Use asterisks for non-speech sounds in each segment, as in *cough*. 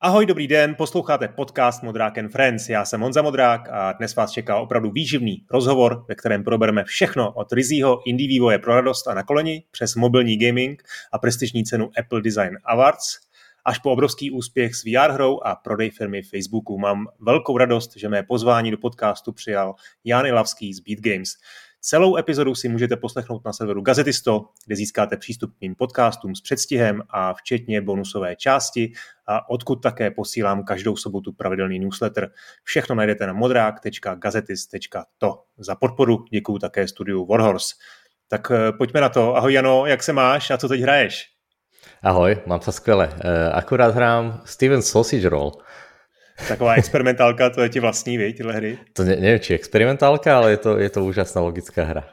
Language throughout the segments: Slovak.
Ahoj, dobrý den, posloucháte podcast Modrák and Friends. Já jsem Honza Modrák a dnes vás čeká opravdu výživný rozhovor, ve kterém probereme všechno od rizího indie vývoje pro radost a na koleni přes mobilní gaming a prestižní cenu Apple Design Awards až po obrovský úspěch s VR hrou a prodej firmy Facebooku. Mám velkou radost, že mé pozvání do podcastu přijal Jan Ilavský z Beat Games. Celou epizodu si můžete poslechnout na serveru Gazetisto, kde získáte přístup k mým podcastům s předstihem a včetně bonusové části, a odkud také posílám každou sobotu pravidelný newsletter. Všechno najdete na modrák.gazetis.to. Za podporu děkuji také studiu Warhorse. Tak eh, pojďme na to. Ahoj Jano, jak se máš a co teď hraješ? Ahoj, mám sa skvěle. Eh, akurát hrám Steven Sausage Roll. Taková experimentálka, to je ti vlastní, vej, tyhle hry? To ne, neviem, či experimentálka, ale je to, je to úžasná logická hra,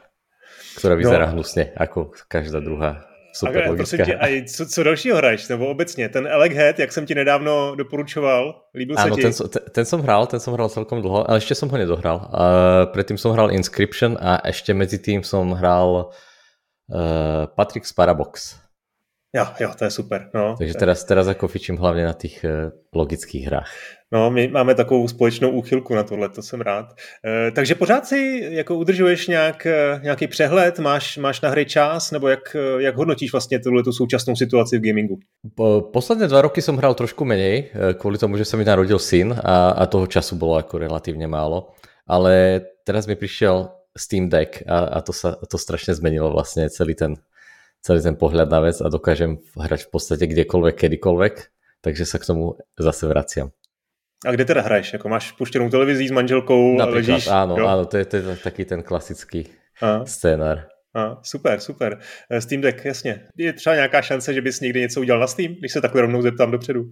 ktorá vyzerá no. hnusne, ako každá druhá super a, logická tě, a co, co dalšího hraješ, nebo obecně, ten Head, jak jsem ti nedávno doporučoval, líbil Áno, se ti? Ten, ten, ten som hral, ten som hral celkom dlho, ale ešte som ho nedohral. Uh, predtým som hral Inscription a ešte medzi tým som hral uh, Patrick Sparabox. Jo, jo, to je super. No, Takže teraz, teraz ako fičím hlavně na těch uh, logických hrách. No, my máme takovou společnou úchylku na tohle, to jsem rád. E, takže pořád si jako udržuješ nějak, eh, nějaký přehled, máš, máš na hry čas, nebo jak, eh, jak hodnotíš vlastně tuhle tu současnou situaci v gamingu? Po, posledné dva roky som hral trošku menej, kvůli tomu, že sa mi narodil syn a, a toho času bolo ako relatívne málo. Ale teraz mi prišiel Steam Deck a, a to sa to strašne zmenilo vlastne celý ten, celý ten pohľad na vec a dokážem hrať v podstate kdekoľvek, kedykoľvek, takže sa k tomu zase vraciam. A kde teda hraješ? Jako máš puštěnou televizí s manželkou Například, a ležíš? Áno, jo? áno, to je, to je taký ten klasický a. scénar. A, super, super. Eh, Steam Deck, jasně. Je třeba nějaká šance, že bys někdy něco udělal na Steam, když se takhle rovnou zeptám dopředu?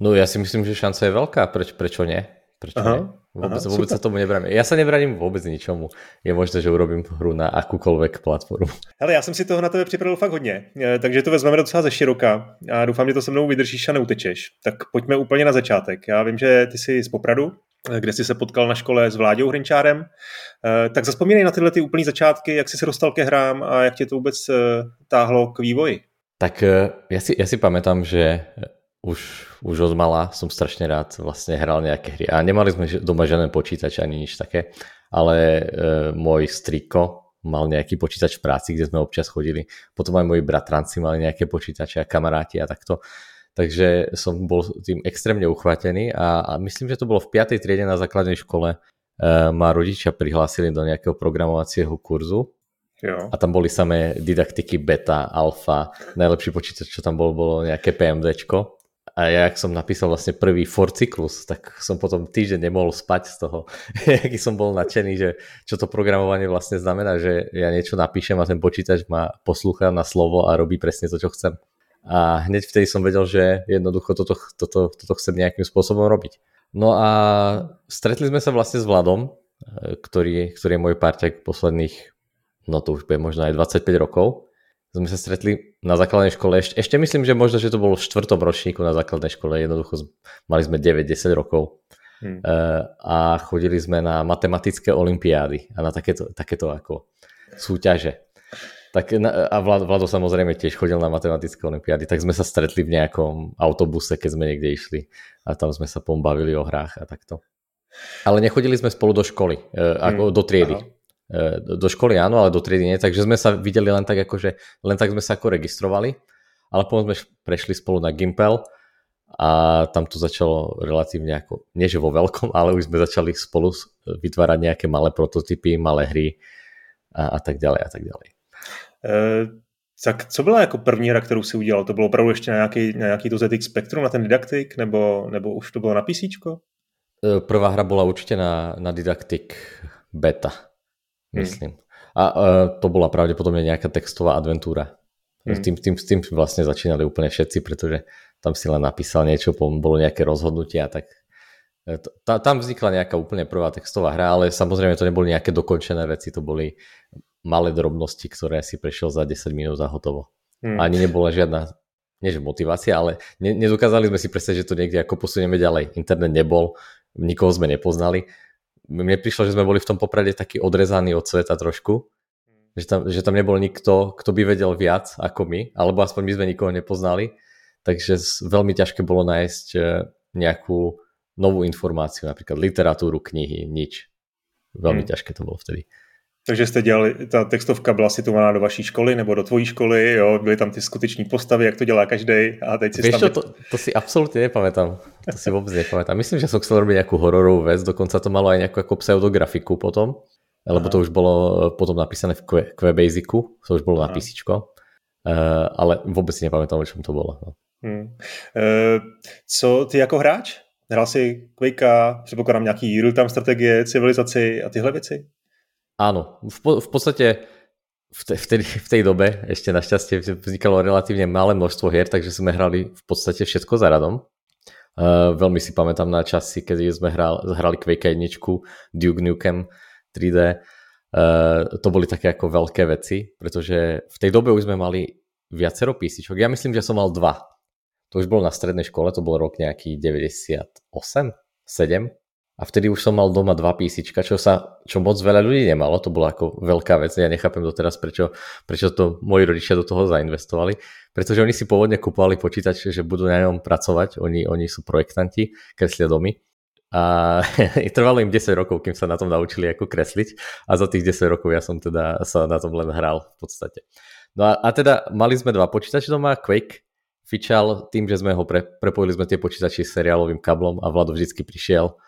No já si myslím, že šance je velká, proč, prečo ne? Prečo Aha. ne? Vôbec, Aha, vôbec sa tomu nebraním. Ja sa nebraním vôbec ničomu. Je možné, že urobím hru na akúkoľvek platformu. Hele, já jsem si toho na tebe připravil fakt hodně, eh, takže to vezmeme docela ze široka a doufám, že to se mnou vydržíš a neutečeš. Tak pojďme úplně na začátek. Já vím, že ty jsi z Popradu, eh, kde jsi se potkal na škole s Vláďou Hrinčárem. Eh, tak zaspomínej na tyhle ty úplný začátky, jak jsi se dostal ke hrám a jak tě to vůbec táhlo k vývoji. Tak ja si, ja si pamätám, že už, už od mala som strašne rád vlastne hral nejaké hry. A nemali sme doma žiaden počítač ani nič také, ale e, môj striko mal nejaký počítač v práci, kde sme občas chodili. Potom aj moji bratranci mali nejaké počítače a kamaráti a takto. Takže som bol tým extrémne uchvatený a, a myslím, že to bolo v 5. triede na základnej škole. E, ma rodičia prihlásili do nejakého programovacieho kurzu Jo. A tam boli samé didaktiky beta, alfa, najlepší počítač, čo tam bol, bolo nejaké PMDčko a ja, ak som napísal vlastne prvý for cyklus, tak som potom týždeň nemohol spať z toho, *laughs* aký som bol nadšený, že čo to programovanie vlastne znamená, že ja niečo napíšem a ten počítač ma poslúcha na slovo a robí presne to, čo chcem. A hneď vtedy som vedel, že jednoducho toto, toto, toto chcem nejakým spôsobom robiť. No a stretli sme sa vlastne s Vladom, ktorý, ktorý je môj parťak posledných, no to už bude možno aj 25 rokov sme sa stretli na základnej škole. Ešte, ešte myslím, že možno, že to bolo v štvrtom ročníku na základnej škole. Jednoducho mali sme 9-10 rokov. Hmm. A chodili sme na matematické olimpiády a na takéto, takéto ako súťaže. Tak, a Vlado, Vlado samozrejme tiež chodil na matematické olimpiády, tak sme sa stretli v nejakom autobuse, keď sme niekde išli a tam sme sa pombavili o hrách a takto. Ale nechodili sme spolu do školy, e, ako hmm. do triedy. Aha. E, do školy áno, ale do triedy nie, takže sme sa videli len tak ako, že len tak sme sa ako registrovali, ale potom sme prešli spolu na Gimpel a tam to začalo relatívne ako, nie že vo veľkom, ale už sme začali spolu vytvárať nejaké malé prototypy, malé hry a, a tak ďalej a tak ďalej. E, tak co byla jako první hra, kterou si udělal? To bylo opravdu ještě na nějaký, na nějaký to ZX Spectrum, na ten didaktik, nebo, nebo už to bylo na PC? E, prvá hra bola určite na, na didaktik beta. Hmm. myslím. A uh, to bola pravdepodobne nejaká textová adventúra. Hmm. S, tým, tým, tým vlastne začínali úplne všetci, pretože tam si len napísal niečo, bolo nejaké rozhodnutie a tak e, tá, tam vznikla nejaká úplne prvá textová hra, ale samozrejme to neboli nejaké dokončené veci, to boli malé drobnosti, ktoré si prešiel za 10 minút a hotovo. Hmm. Ani nebola žiadna, nie že motivácia, ale ne, nedokázali sme si predstaviť, že to niekde ako posunieme ďalej. Internet nebol, nikoho sme nepoznali, mne prišlo, že sme boli v tom poprade taký odrezaný od sveta trošku, že tam, že tam nebol nikto, kto by vedel viac ako my, alebo aspoň my sme nikoho nepoznali, takže veľmi ťažké bolo nájsť e, nejakú novú informáciu, napríklad literatúru, knihy, nič. Veľmi hmm. ťažké to bolo vtedy. Takže jste dělali, ta textovka byla situovaná do vaší školy nebo do tvojí školy, jo, byly tam ty skuteční postavy, jak to dělá každý a teď si Vieš čo, to, to si absolútne nepamätám. To si vôbec nepamätám. Myslím, že som chcel robiť nejakú hororovú vec, dokonca to malo aj nejakú ako pseudografiku potom, lebo Aha. to už bolo eh, potom napísané v QBasicu, to už bolo Aha. na písičko, uh, ale vôbec si nepamätám, o čom to bolo. No. Hmm. Uh, co ty jako hráč? Hrál si Quakea, předpokládám nějaký real-time strategie, civilizaci a tyhle věci? Áno, v, po, v podstate v, te, v, tej, v tej dobe ešte našťastie vznikalo relatívne malé množstvo hier, takže sme hrali v podstate všetko za radom. Uh, veľmi si pamätám na časy, kedy sme hrali, hrali Quake 1, Duke Nukem 3D. Uh, to boli také ako veľké veci, pretože v tej dobe už sme mali viacero písičok. Ja myslím, že som mal dva. To už bolo na strednej škole, to bol rok nejaký 98, 7 a vtedy už som mal doma dva písička, čo, sa, čo moc veľa ľudí nemalo, to bola ako veľká vec. Ja nechápem doteraz, prečo, prečo to moji rodičia do toho zainvestovali. Pretože oni si pôvodne kupovali počítač, že budú na ňom pracovať, oni, oni sú projektanti, kreslia domy. A *laughs* trvalo im 10 rokov, kým sa na tom naučili ako kresliť a za tých 10 rokov ja som teda sa na tom len hral v podstate. No a, a teda mali sme dva počítače doma, Quake fičal tým, že sme ho pre, prepojili sme tie počítače s seriálovým kablom a Vlado vždycky prišiel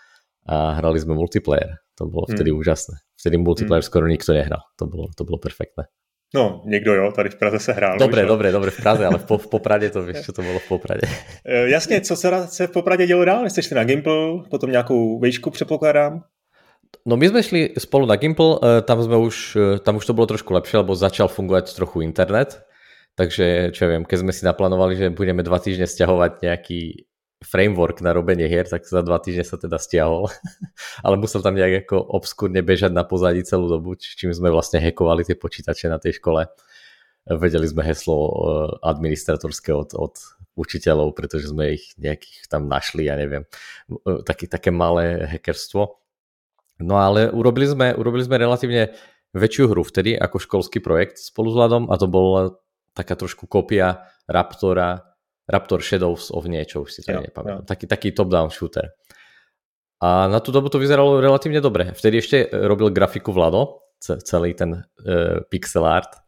a hrali sme multiplayer. To bolo vtedy mm. úžasné. Vtedy multiplayer mm. skoro nikto nehral. To bolo, to bolo perfektné. No, niekto jo, tady v Praze se hrál. Dobre, už, dobre, dobre, v Praze, ale po, v *laughs* Poprade to vieš, čo to bolo v Poprade. E, jasně, co se, se v Popradě dělo dál? Jste šli na Gimple, potom nějakou výšku předpokládám? No my sme šli spolu na Gimple, e, tam sme už, e, tam už to bolo trošku lepšie, lebo začal fungovať trochu internet, takže čo ja viem, keď sme si naplánovali, že budeme dva týždne stiahovať nejaký framework na robenie hier, tak za dva týždne sa teda stiahol. *laughs* Ale musel tam nejak ako obskúrne bežať na pozadí celú dobu, čím sme vlastne hekovali tie počítače na tej škole. Vedeli sme heslo eh, administratorské od, od učiteľov, pretože sme ich nejakých tam našli, ja neviem, eh, také, také malé hackerstvo. No ale urobili sme, urobili sme relatívne väčšiu hru vtedy ako školský projekt spolu s Vladom a to bola taká trošku kopia Raptora Raptor Shadows of niečo, už si to ja, nepamätám. Ja. Taký, taký top-down shooter. A na tú dobu to vyzeralo relatívne dobre. Vtedy ešte robil grafiku Vlado, celý ten uh, pixel art.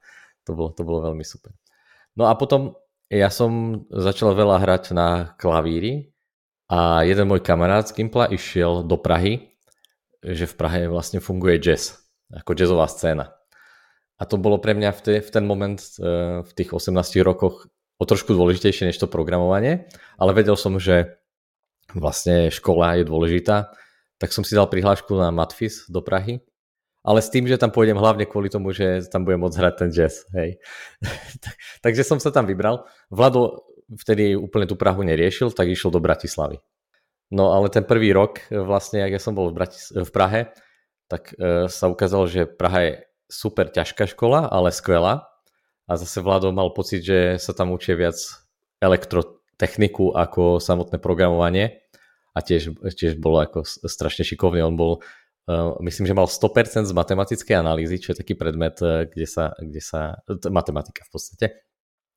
To bolo, to bolo veľmi super. No a potom ja som začal veľa hrať na klavíri a jeden môj kamarát z Gimpla išiel do Prahy, že v Prahe vlastne funguje jazz, ako jazzová scéna. A to bolo pre mňa v, te, v ten moment, uh, v tých 18 rokoch o trošku dôležitejšie než to programovanie, ale vedel som, že vlastne škola je dôležitá, tak som si dal prihlášku na Matfis do Prahy, ale s tým, že tam pôjdem hlavne kvôli tomu, že tam budem môcť hrať ten jazz. Hej. *laughs* Takže som sa tam vybral. Vlado vtedy úplne tú Prahu neriešil, tak išiel do Bratislavy. No ale ten prvý rok, vlastne, ak ja som bol v, Bratis- v Prahe, tak e, sa ukázalo, že Praha je super ťažká škola, ale skvelá a zase Vlado mal pocit, že sa tam učia viac elektrotechniku ako samotné programovanie a tiež, tiež bol ako strašne šikovný. On bol, uh, myslím, že mal 100% z matematickej analýzy, čo je taký predmet, uh, kde sa, kde sa, matematika v podstate,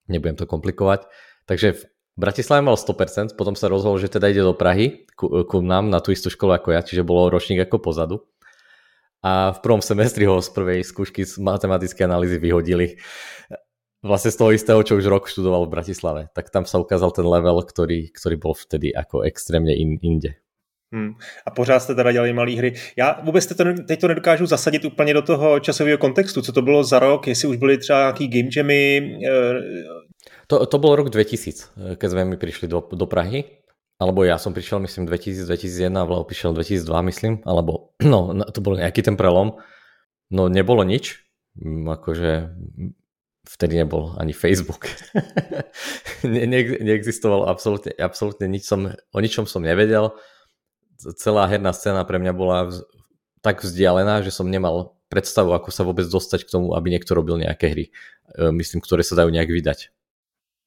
nebudem to komplikovať. Takže v Bratislave mal 100%, potom sa rozhodol, že teda ide do Prahy ku, ku nám na tú istú školu ako ja, čiže bolo ročník ako pozadu. A v prvom semestri ho z prvej skúšky z matematickej analýzy vyhodili vlastne z toho istého, čo už rok študoval v Bratislave. Tak tam sa ukázal ten level, ktorý, ktorý bol vtedy ako extrémně in, inde. Hmm. A pořád jste teda dělali malé hry. Já vůbec to, teď to nedokážu zasadit úplně do toho časového kontextu. Co to bylo za rok? Jestli už byly třeba nějaký game jamy? Eh, to, to bol rok 2000, keď sme mi prišli do, do Prahy. Alebo ja som prišiel, myslím, 2000, 2001 a Vlao prišiel 2002, myslím. Alebo, *clears throat* no, to bol nejaký ten prelom. No, nebolo nič. Mm, akože vtedy nebol ani Facebook. *laughs* ne, ne, neexistoval absolútne, absolútne nič som, o ničom som nevedel. Celá herná scéna pre mňa bola vz, tak vzdialená, že som nemal predstavu, ako sa vôbec dostať k tomu, aby niekto robil nejaké hry. E, myslím, ktoré sa dajú nejak vydať.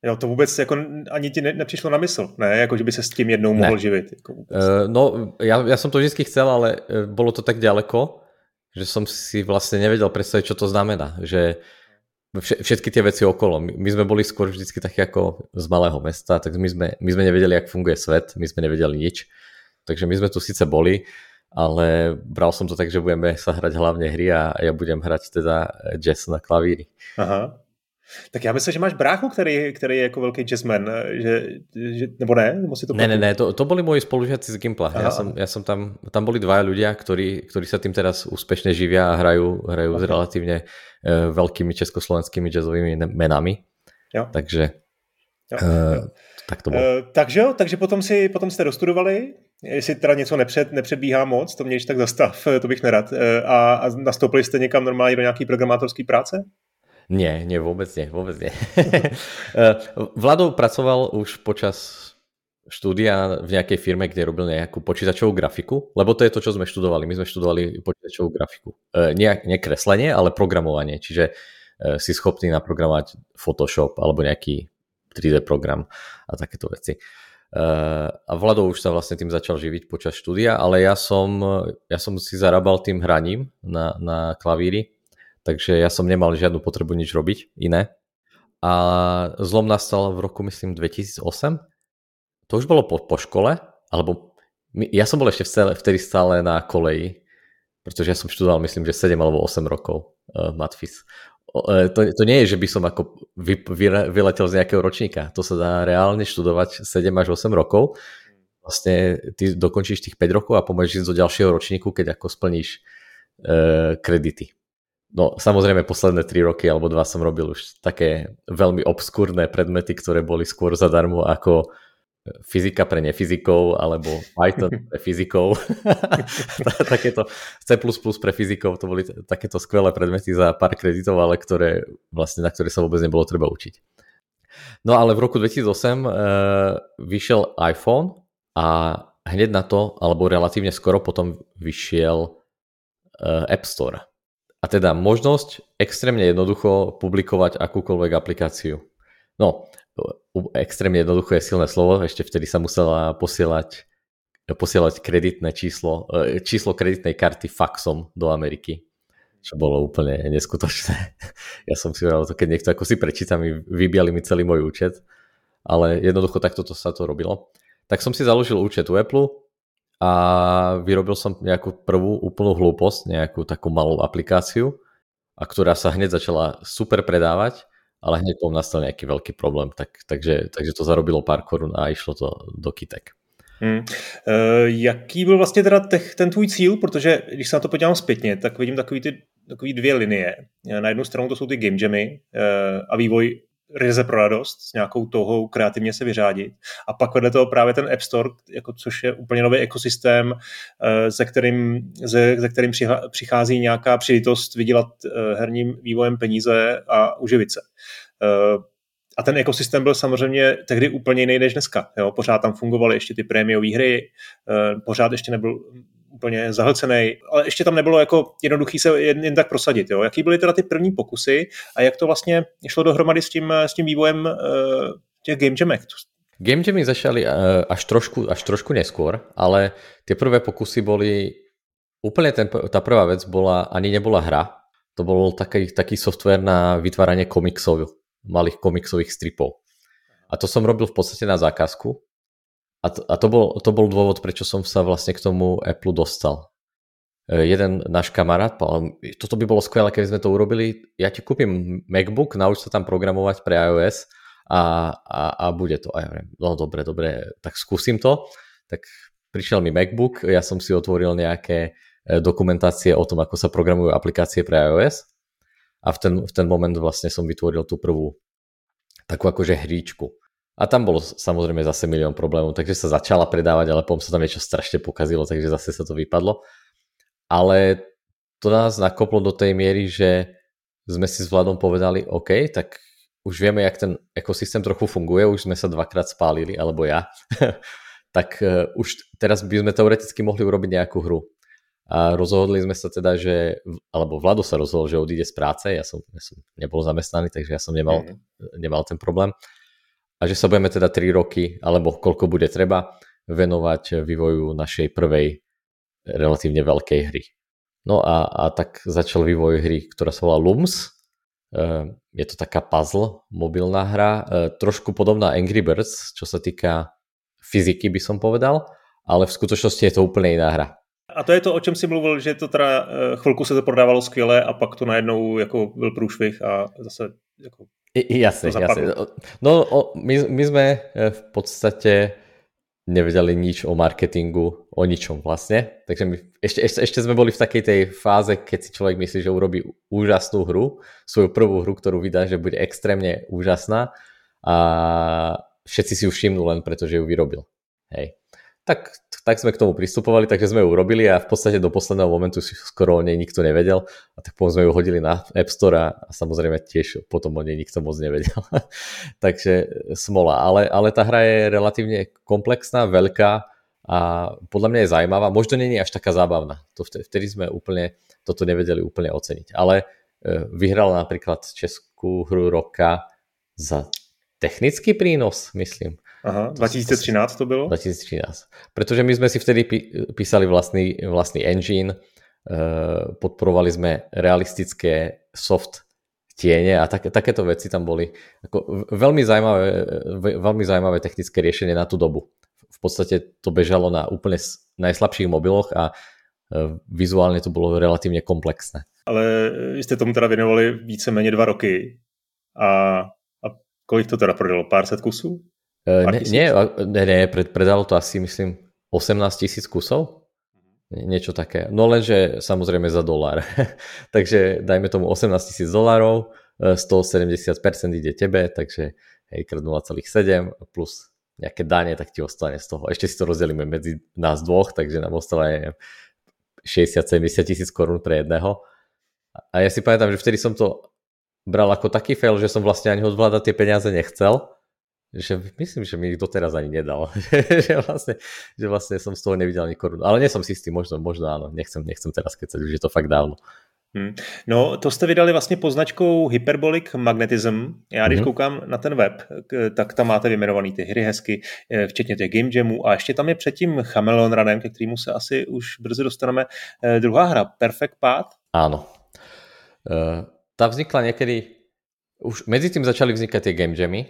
Jo, to vůbec jako ani ti ne, nepřišlo na mysl, ne? Jako, že by se s tím jednou mohl ne. živit. Jako uh, no, ja, ja som to vždy chcel, ale uh, bolo to tak ďaleko, že som si vlastne nevedel predstaviť, čo to znamená. Že všetky tie veci okolo. My, my sme boli skôr vždycky takí ako z malého mesta, tak my sme, my sme nevedeli, jak funguje svet, my sme nevedeli nič. Takže my sme tu síce boli, ale bral som to tak, že budeme sa hrať hlavne hry a ja budem hrať teda jazz na klavíri. Aha. Tak já myslím, že máš bráchu, který, který je jako velký jazzman, že, že, nebo ne? Si to ne, ne, ne, to, to boli moji spolužiaci z Gimpla. Ja som, ja som tam, tam boli dvaja ľudia, ktorí, ktorí sa tým teraz úspešne živia a hrajú, hrajú okay. s relatívne uh, veľkými československými jazzovými menami. Jo. Takže jo. Uh, tak to bolo. Uh, takže jo, takže potom, si, potom jste dostudovali, jestli teda něco nepřed, nepředbíhá moc, to mě tak zastav, *laughs* to bych nerad. A, a nastoupili jste někam normálně do nějaký programátorské práce? Nie, nie, vôbec nie, vôbec nie. *laughs* Vlado pracoval už počas štúdia v nejakej firme, kde robil nejakú počítačovú grafiku, lebo to je to, čo sme študovali. My sme študovali počítačovú grafiku. E, nie, nie kreslenie, ale programovanie, čiže e, si schopný naprogramovať Photoshop alebo nejaký 3D program a takéto veci. A Vlado už sa vlastne tým začal živiť počas štúdia, ale ja som, ja som si zarábal tým hraním na, na klavíri, takže ja som nemal žiadnu potrebu nič robiť iné. A zlom nastal v roku, myslím, 2008. To už bolo po, po škole, alebo ja som bol ešte vtedy stále na koleji, pretože ja som študoval, myslím, že 7 alebo 8 rokov uh, matfis. Uh, to, to nie je, že by som ako vy, vy, vyletel z nejakého ročníka. To sa dá reálne študovať 7 až 8 rokov. Vlastne ty dokončíš tých 5 rokov a pomôžeš ísť do ďalšieho ročníku, keď ako splníš uh, kredity. No samozrejme posledné 3 roky alebo 2 som robil už také veľmi obskúrne predmety, ktoré boli skôr zadarmo ako e, fyzika pre nefyzikov alebo Python *laughs* pre fyzikov. *laughs* takéto C++ pre fyzikov, to boli takéto skvelé predmety za pár kreditov, ale ktoré, vlastne, na ktoré sa vôbec nebolo treba učiť. No ale v roku 2008 uh, e, vyšiel iPhone a hneď na to, alebo relatívne skoro potom vyšiel uh, App Store a teda možnosť extrémne jednoducho publikovať akúkoľvek aplikáciu. No, extrémne jednoducho je silné slovo, ešte vtedy sa musela posielať, posielať kreditné číslo, e, číslo kreditnej karty faxom do Ameriky, čo bolo úplne neskutočné. *laughs* Ja som si hovoril, keď niekto ako si prečíta, mi vybiali mi celý môj účet, ale jednoducho takto to sa to robilo. Tak som si založil účet u Apple, a vyrobil som nejakú prvú úplnú hlúposť, nejakú takú malú aplikáciu, a ktorá sa hneď začala super predávať, ale hneď potom nastal nejaký veľký problém, tak, takže, takže to zarobilo pár korun a išlo to do kytek. Hmm. E, jaký byl vlastně teda ten tvůj cíl, protože když se na to podívám zpětně, tak vidím takový ty takový dvě linie. Na jednu stranu to jsou ty game jammy e, a vývoj ryze pro radost, s nějakou touhou kreativně se vyřádit. A pak vedle toho právě ten App Store, jako, což je úplně nový ekosystém, eh, ze kterým, ze, ze kterým přichází nějaká příležitost vydělat eh, herním vývojem peníze a uživit se. Eh, a ten ekosystém byl samozřejmě tehdy úplně jiný než dneska. Jo? Pořád tam fungovaly ještě ty prémiové hry, pořád ještě nebyl úplně zahlcený, ale ještě tam nebylo jako jednoduchý se jen, jen tak prosadit. Jo? Jaký byly teda ty první pokusy a jak to vlastně šlo dohromady s tím, s tím vývojem uh, těch game jamek? Game jammy začali uh, až trošku, až trošku neskôr, ale tie prvé pokusy boli úplne ten, tá prvá vec bola, ani nebola hra, to bol taký, taký software na vytváranie komiksov, malých komiksových stripov. A to som robil v podstate na zákazku a to, a to, bol, to bol dôvod, prečo som sa vlastne k tomu Apple dostal. E, jeden náš kamarát povedal, toto by bolo skvelé, keby sme to urobili, ja ti kúpim MacBook, nauč sa tam programovať pre iOS a, a, a bude to. A ja hovorím, no dobre, dobre, tak skúsim to. Tak prišiel mi MacBook, ja som si otvoril nejaké e, dokumentácie o tom, ako sa programujú aplikácie pre iOS a v ten, v ten moment vlastne som vytvoril tú prvú takú akože hríčku. A tam bolo samozrejme zase milión problémov, takže sa začala predávať, ale potom sa tam niečo strašne pokazilo, takže zase sa to vypadlo. Ale to nás nakoplo do tej miery, že sme si s Vladom povedali, OK, tak už vieme, jak ten ekosystém trochu funguje, už sme sa dvakrát spálili, alebo ja, *laughs* tak uh, už teraz by sme teoreticky mohli urobiť nejakú hru. A rozhodli sme sa teda, že, alebo Vlado sa rozhodol, že odíde z práce, ja som, ja som nebol zamestnaný, takže ja som nemal, mm. nemal ten problém a že sa budeme teda 3 roky, alebo koľko bude treba, venovať vývoju našej prvej relatívne veľkej hry. No a, a tak začal vývoj hry, ktorá sa volá Lums je to taká puzzle, mobilná hra, trošku podobná Angry Birds, čo sa týka fyziky by som povedal, ale v skutočnosti je to úplne iná hra. A to je to, o čem si mluvil, že to teda chvilku se to prodávalo skvěle a pak to najednou jako byl průšvih a zase jako Jasne, jasne. No my, my sme v podstate nevedeli nič o marketingu, o ničom vlastne. Takže my ešte, ešte, ešte sme boli v takej tej fáze, keď si človek myslí, že urobí úžasnú hru, svoju prvú hru, ktorú vydá, že bude extrémne úžasná a všetci si ju všimnú len preto, že ju vyrobil. Hej tak, tak sme k tomu pristupovali, takže sme ju urobili a v podstate do posledného momentu si skoro o nej nikto nevedel a tak potom sme ju hodili na App Store a samozrejme tiež potom o nej nikto moc nevedel. *laughs* takže smola, ale, ale tá hra je relatívne komplexná, veľká a podľa mňa je zaujímavá. Možno nie je až taká zábavná. To vtedy, vtedy sme úplne toto nevedeli úplne oceniť. Ale e, vyhral napríklad Českú hru roka za technický prínos, myslím. Aha, 2013 to bylo? 2013. Protože my jsme si vtedy písali vlastný, vlastný engine, eh, podporovali sme realistické soft tiene a tak, takéto veci tam boli. Ako veľmi, zaujímavé, veľmi zaujímavé technické riešenie na tú dobu. V podstate to bežalo na úplne najslabších mobiloch a eh, vizuálne to bolo relatívne komplexné. Ale vy ste tomu teda věnovali víceméně dva roky a, a kolik to teda prodalo? Pár set kusů? Uh, ne, nie, ne, ne, pred, predalo to asi, myslím, 18 tisíc kusov. Niečo také. No lenže samozrejme za dolár. *laughs* takže dajme tomu 18 tisíc dolárov, 170% ide tebe, takže hej, krát 0,7 plus nejaké dane, tak ti ostane z toho. Ešte si to rozdelíme medzi nás dvoch, takže nám ostáva 60-70 tisíc korún pre jedného. A ja si pamätám, že vtedy som to bral ako taký fail, že som vlastne ani odvládať tie peniaze nechcel, že myslím, že mi ich doteraz ani nedal. *laughs* že, vlastne, že vlastne som z toho nevidel ani korunu. Ale nie som si istý, možno, možno áno, nechcem, nechcem teraz kecať, už je to fakt dávno. Hmm. No, to jste vydali vlastně pod značkou Hyperbolic Magnetism. Já když hmm. koukám na ten web, tak tam máte vyjmenovaný ty hry hezky, eh, včetně těch game jamů a ještě tam je před tím Chameleon Runem, ke kterému se asi už brzy dostaneme, eh, druhá hra, Perfect Path. Áno. Uh, tá vznikla niekedy, už medzi tým začali vznikať tie game jammy,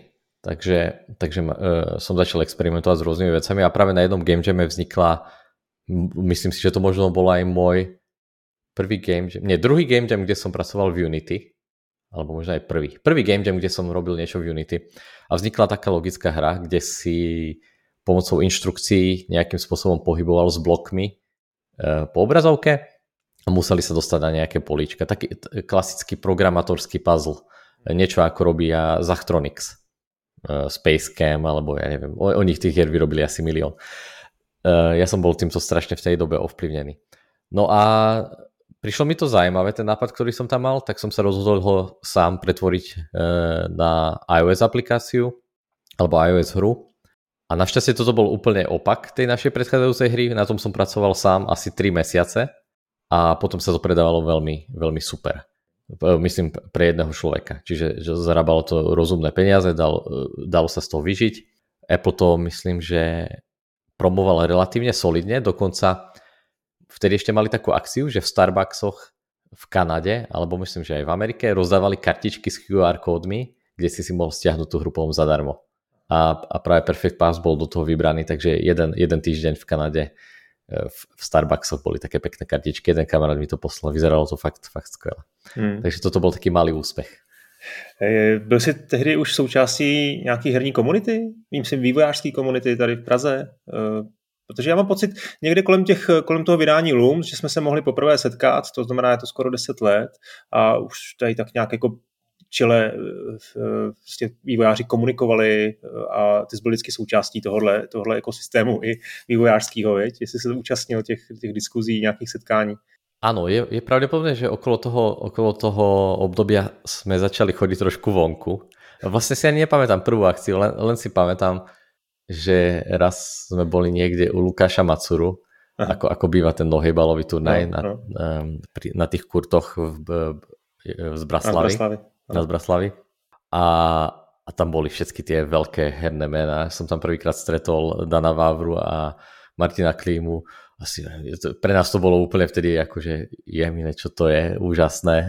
Takže, takže uh, som začal experimentovať s rôznymi vecami a práve na jednom game jame vznikla, myslím si, že to možno bol aj môj prvý game jam, nie, druhý game jam, kde som pracoval v Unity, alebo možno aj prvý. Prvý game jam, kde som robil niečo v Unity a vznikla taká logická hra, kde si pomocou inštrukcií nejakým spôsobom pohyboval s blokmi uh, po obrazovke a museli sa dostať na nejaké políčka. Taký klasický programátorský puzzle. Niečo ako robia Zachtronics Space Cam, alebo ja neviem, o, o nich tých hier vyrobili asi milión. Uh, ja som bol týmto strašne v tej dobe ovplyvnený. No a prišlo mi to zaujímavé, ten nápad, ktorý som tam mal, tak som sa rozhodol ho sám pretvoriť uh, na iOS aplikáciu alebo iOS hru. A našťastie toto bol úplne opak tej našej predchádzajúcej hry. Na tom som pracoval sám asi 3 mesiace a potom sa to predávalo veľmi, veľmi super myslím pre jedného človeka. Čiže že zarábalo to rozumné peniaze, dal, dalo sa z toho vyžiť. Apple to myslím, že promoval relatívne solidne, dokonca vtedy ešte mali takú akciu, že v Starbucksoch v Kanade, alebo myslím, že aj v Amerike, rozdávali kartičky s QR kódmi, kde si si mohol stiahnuť tú hru zadarmo. A, a práve Perfect Pass bol do toho vybraný, takže jeden, jeden týždeň v Kanade v, v Starbucksoch boli také pekné kartičky, jeden kamarát mi to poslal, vyzeralo to fakt, fakt skvěle. Hmm. Takže toto byl taký malý úspěch. Byl jsi tehdy už součástí nějaký herní komunity? Vím si vývojářské komunity tady v Praze? Eh, protože já mám pocit někde kolem, těch, kolem toho vydání Looms, že jsme se mohli poprvé setkat, to znamená, je to skoro 10 let a už tady tak nějak jako čele vlastně vývojáři komunikovali eh, a ty jsi byl vždycky součástí tohohle, tohohle ekosystému i vývojářského, věď? jestli se účastnil těch, těch diskuzí, nějakých setkání. Áno, je, je pravdepodobné, že okolo toho, okolo toho obdobia sme začali chodiť trošku vonku. Vlastne si ani nepamätám prvú akciu, len, len si pamätám, že raz sme boli niekde u Lukáša Macuru, ako, ako býva ten nohejbalový turnaj no, na, no. Na, na tých kurtoch v, v, v Zbraslavi. Na Zbraslavi. A, a tam boli všetky tie veľké herné mená. Som tam prvýkrát stretol Dana Vávru a Martina Klímu asi pre nás to bolo úplne vtedy akože jemine, čo to je, úžasné e,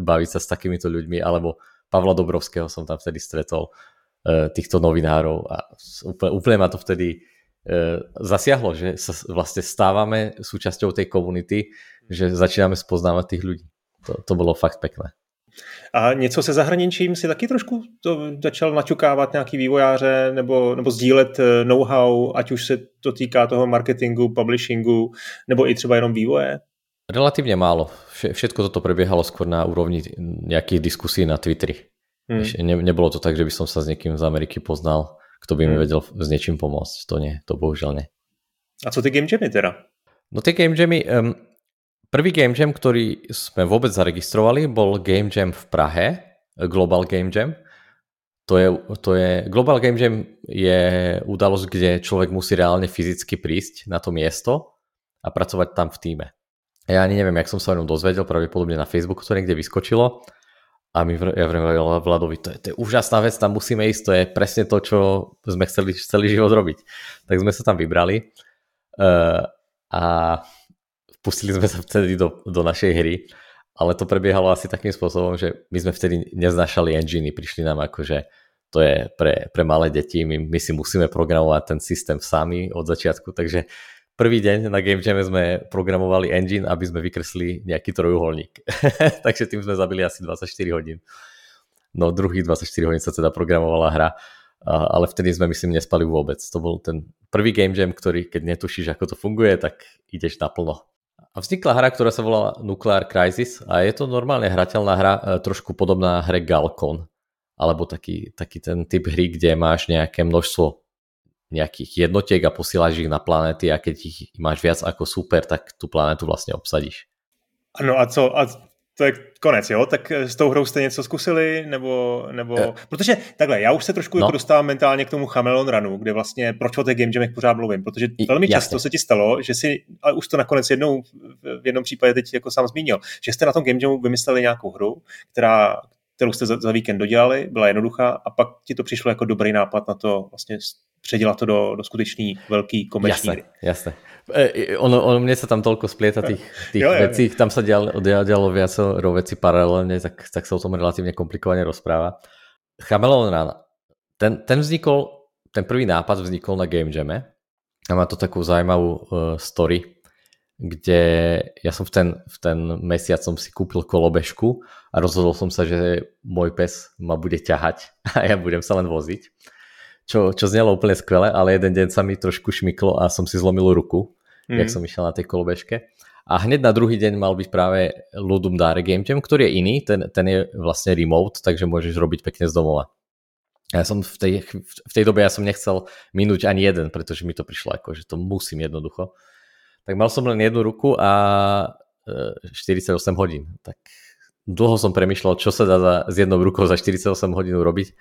baviť sa s takýmito ľuďmi, alebo Pavla Dobrovského som tam vtedy stretol, e, týchto novinárov a úplne, úplne ma to vtedy e, zasiahlo, že sa vlastne stávame súčasťou tej komunity, že začíname spoznávať tých ľudí. To, to bylo fakt pekné. A něco se zahraničím si taky trošku to začal naťukávat nějaký vývojáře nebo, nebo sdílet eh, know-how, ať už se to týká toho marketingu, publishingu, nebo i třeba jenom vývoje? Relatívne málo. Všetko toto prebiehalo skôr na úrovni nejakých diskusí na Twitteri. Hmm. Ne, nebolo to tak, že by som sa s niekým z Ameriky poznal, kto by mi hmm. vedel s niečím pomôcť. To nie, to bohužiaľ nie. A co ty game jammy teda? No tie game jammy, um, Prvý Game Jam, ktorý sme vôbec zaregistrovali, bol Game Jam v Prahe, Global Game Jam. To je, to je, Global Game Jam je udalosť, kde človek musí reálne fyzicky prísť na to miesto a pracovať tam v týme. Ja ani neviem, jak som sa o ňom dozvedel, pravdepodobne na Facebooku to niekde vyskočilo. A my, ja vrem Vladovi, to je, to je úžasná vec, tam musíme ísť, to je presne to, čo sme chceli celý život robiť. Tak sme sa tam vybrali. Uh, a pustili sme sa vtedy do, do našej hry, ale to prebiehalo asi takým spôsobom, že my sme vtedy neznašali enginy, prišli nám ako, že to je pre, pre malé deti, my, my si musíme programovať ten systém sami od začiatku, takže prvý deň na Game Jam sme programovali engine, aby sme vykresli nejaký trojuholník. *laughs* takže tým sme zabili asi 24 hodín. No druhých 24 hodín sa teda programovala hra, ale vtedy sme myslím nespali vôbec. To bol ten prvý Game Jam, ktorý keď netušíš ako to funguje, tak ideš naplno. A vznikla hra, ktorá sa volá Nuclear Crisis a je to normálne hrateľná hra, e, trošku podobná hre Galcon, alebo taký, taký ten typ hry, kde máš nejaké množstvo nejakých jednotiek a posílaš ich na planéty a keď ich máš viac ako super, tak tú planetu vlastne obsadíš. Ano a co, a to je konec, jo? Tak s tou hrou jste něco zkusili, nebo, nebo... Uh, protože takhle, já už se trošku no. jako dostávám mentálně k tomu Chameleon Runu, kde vlastně, proč o těch game jamech pořád mluvím, protože velmi Jasně. často se ti stalo, že si, ale už to nakonec jednou, v jednom případě teď jako sám zmínil, že jste na tom game jamu vymysleli nějakou hru, která, kterou jste za, za víkend dodělali, byla jednoduchá a pak ti to přišlo jako dobrý nápad na to vlastně předělat to do, do skutečný velký komerční jasné, Jasné. E, ono, ono, mne sa tam toľko splieta tých, tých jo, vecí, tam sa dialo, dialo viacero veci paralelne, tak, tak sa o tom relatívne komplikovane rozpráva. Chameleon Run, ten, ten vznikol, ten prvý nápad vznikol na Game Jame a má to takú zaujímavú uh, story, kde ja som v ten, v ten mesiac som si kúpil kolobežku a rozhodol som sa, že môj pes ma bude ťahať *laughs* a ja budem sa len voziť. Čo, čo znelo úplne skvele, ale jeden deň sa mi trošku šmyklo a som si zlomil ruku, mm. jak som išiel na tej kolobežke. A hneď na druhý deň mal byť práve Ludum Dare Game Jam, ktorý je iný, ten, ten je vlastne remote, takže môžeš robiť pekne z domova. Ja som v tej, v tej dobe ja som nechcel minúť ani jeden, pretože mi to prišlo ako, že to musím jednoducho tak mal som len jednu ruku a 48 e, hodín. Tak dlho som premyšľal, čo sa dá za, s jednou rukou za 48 hodín robiť,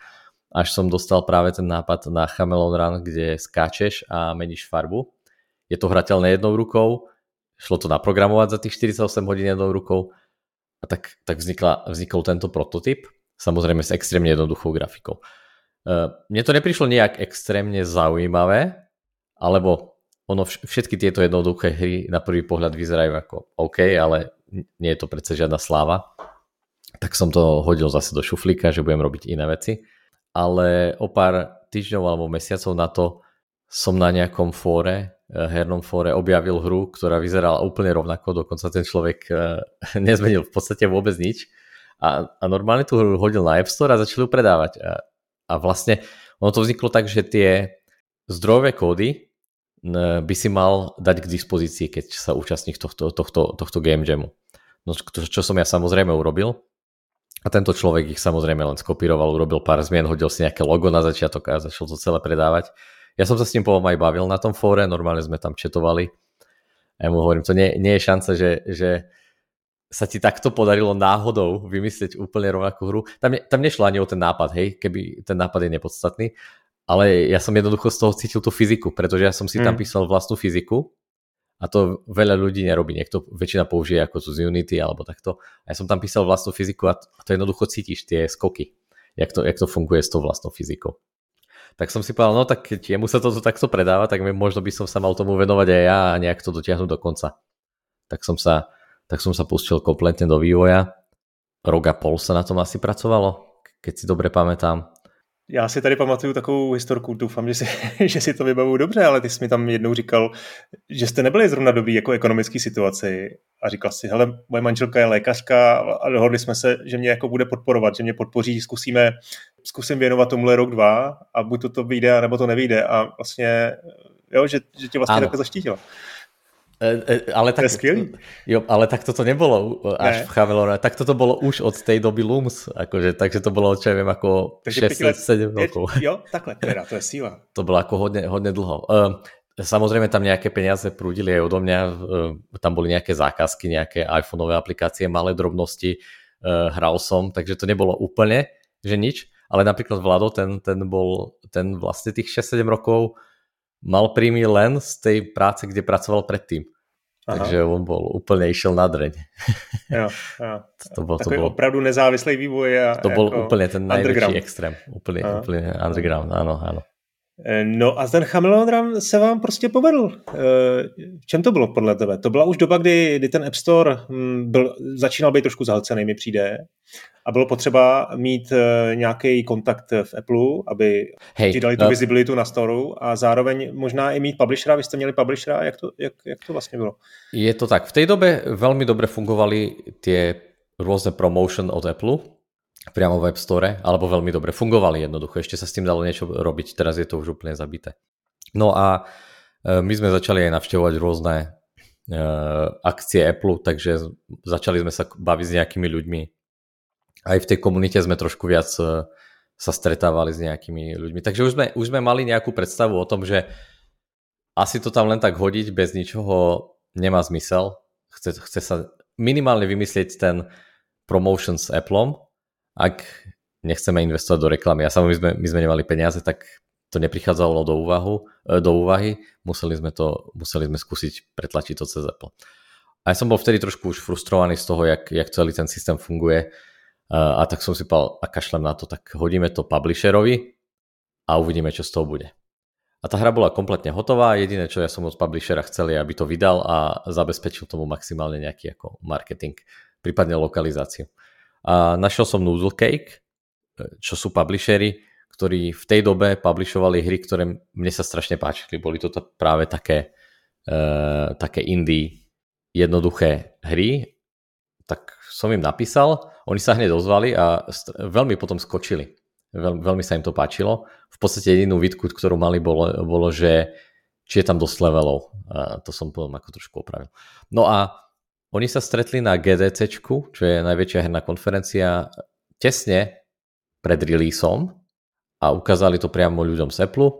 až som dostal práve ten nápad na Chameleon Run, kde skáčeš a meníš farbu. Je to hrateľné jednou rukou, šlo to naprogramovať za tých 48 hodín jednou rukou a tak, tak vznikla, vznikol tento prototyp, samozrejme s extrémne jednoduchou grafikou. E, mne to neprišlo nejak extrémne zaujímavé, alebo ono všetky tieto jednoduché hry na prvý pohľad vyzerajú ako OK, ale nie je to predsa žiadna sláva. Tak som to hodil zase do šuflíka, že budem robiť iné veci. Ale o pár týždňov alebo mesiacov na to som na nejakom fóre, hernom fóre objavil hru, ktorá vyzerala úplne rovnako, dokonca ten človek eh, *laughs* nezmenil v podstate vôbec nič. A, a normálne tú hru hodil na App Store a začali ju predávať. A, a vlastne ono to vzniklo tak, že tie zdrojové kódy by si mal dať k dispozícii, keď sa účastník tohto, tohto, tohto game jamu. No, čo som ja samozrejme urobil. A tento človek ich samozrejme len skopíroval, urobil pár zmien, hodil si nejaké logo na začiatok a začal to celé predávať. Ja som sa s ním potom aj bavil na tom fóre, normálne sme tam četovali. A ja mu hovorím, to nie, nie je šanca, že, že sa ti takto podarilo náhodou vymyslieť úplne rovnakú hru. Tam, ne, tam nešlo ani o ten nápad, hej, keby ten nápad je nepodstatný, ale ja som jednoducho z toho cítil tú fyziku, pretože ja som si tam mm. písal vlastnú fyziku a to veľa ľudí nerobí. Niekto väčšina použije ako z Unity alebo takto. A ja som tam písal vlastnú fyziku a to jednoducho cítiš tie skoky, jak to, jak to funguje s tou vlastnou fyzikou. Tak som si povedal, no tak keď jemu sa toto takto predáva, tak možno by som sa mal tomu venovať aj ja a nejak to dotiahnuť do konca. Tak som sa, tak som sa pustil kompletne do vývoja. Rok a pol sa na tom asi pracovalo, keď si dobre pamätám. Já si tady pamatuju takovou historku, doufám, že si, *laughs* že si to vybavuju dobře, ale ty jsi mi tam jednou říkal, že jste nebyli zrovna dobrý jako ekonomické situaci a říkal si, hele, moje manželka je lékařka a dohodli jsme se, že mě jako bude podporovat, že mě podpoří, zkusíme, zkusím věnovat tomuhle rok, dva a buď to to vyjde, nebo to nevyjde a vlastně, jo, že, že tě vlastně takhle zaštítila. E, e, ale tak, to je Jo, ale tak toto nebolo až ne. v Chavelore, tak toto bolo už od tej doby Lums, akože, takže to bolo, čo ja viem, ako 6-7 rokov. *laughs* Jo, takhle, teda, to je síla. to bolo ako hodne, hodne dlho. Samozrejme tam nejaké peniaze prúdili aj odo mňa, tam boli nejaké zákazky, nejaké iPhoneové aplikácie, malé drobnosti, hral som, takže to nebolo úplne, že nič, ale napríklad Vlado, ten, ten bol, ten vlastne tých 6-7 rokov mal príjmy len z tej práce, kde pracoval predtým. Aha. Takže on bol úplne išiel na dreň. Jo, jo. *laughs* To bol, to bol, opravdu nezávislý vývoj. A to bol úplne ten najväčší extrém. Úplne, Aha. úplne underground, áno, áno. E, no a ten Chameleon se vám prostě povedl. E, v čem to bylo podle tebe? To byla už doba, kdy, kdy ten App Store hm, byl, začínal být trošku zahlcený, mi přijde. A bylo potřeba mít e, nějaký kontakt v Apple, aby Hej, ti dali tu no. visibilitu na storu a zároveň možná i mít publishera. Vy jste měli publishera, jak to, jak, jak to vlastně bylo? Je to tak. V tej dobe veľmi dobre fungovali tie rôzne promotion od Apple, priamo v App Store, alebo veľmi dobre fungovali jednoducho. Ešte sa s tým dalo niečo robiť, teraz je to už úplne zabité. No a e, my sme začali aj navštevovať rôzne e, akcie Apple, takže začali sme sa baviť s nejakými ľuďmi. Aj v tej komunite sme trošku viac e, sa stretávali s nejakými ľuďmi. Takže už sme, už sme mali nejakú predstavu o tom, že asi to tam len tak hodiť bez ničoho nemá zmysel. Chce, chce sa minimálne vymyslieť ten promotion s Appleom, ak nechceme investovať do reklamy a samozrejme my sme, my sme nemali peniaze, tak to neprichádzalo do, úvahu, e, do úvahy, museli sme, to, museli sme skúsiť pretlačiť to cez Apple. A ja som bol vtedy trošku už frustrovaný z toho, jak, jak celý ten systém funguje a, tak som si povedal, a kašlem na to, tak hodíme to publisherovi a uvidíme, čo z toho bude. A tá hra bola kompletne hotová, jediné, čo ja som od publishera chcel, je, aby to vydal a zabezpečil tomu maximálne nejaký ako marketing, prípadne lokalizáciu. A našiel som Noodle Cake, čo sú publishery, ktorí v tej dobe publishovali hry, ktoré mne sa strašne páčili. Boli to práve také, uh, také indie jednoduché hry. Tak som im napísal, oni sa hneď ozvali a veľmi potom skočili. Veľ, veľmi sa im to páčilo. V podstate jedinú výtku, ktorú mali, bolo, bolo že či je tam dosť levelov. A to som potom ako trošku opravil. No a oni sa stretli na GDC, čo je najväčšia herná konferencia, tesne pred releaseom a ukázali to priamo ľuďom z Apple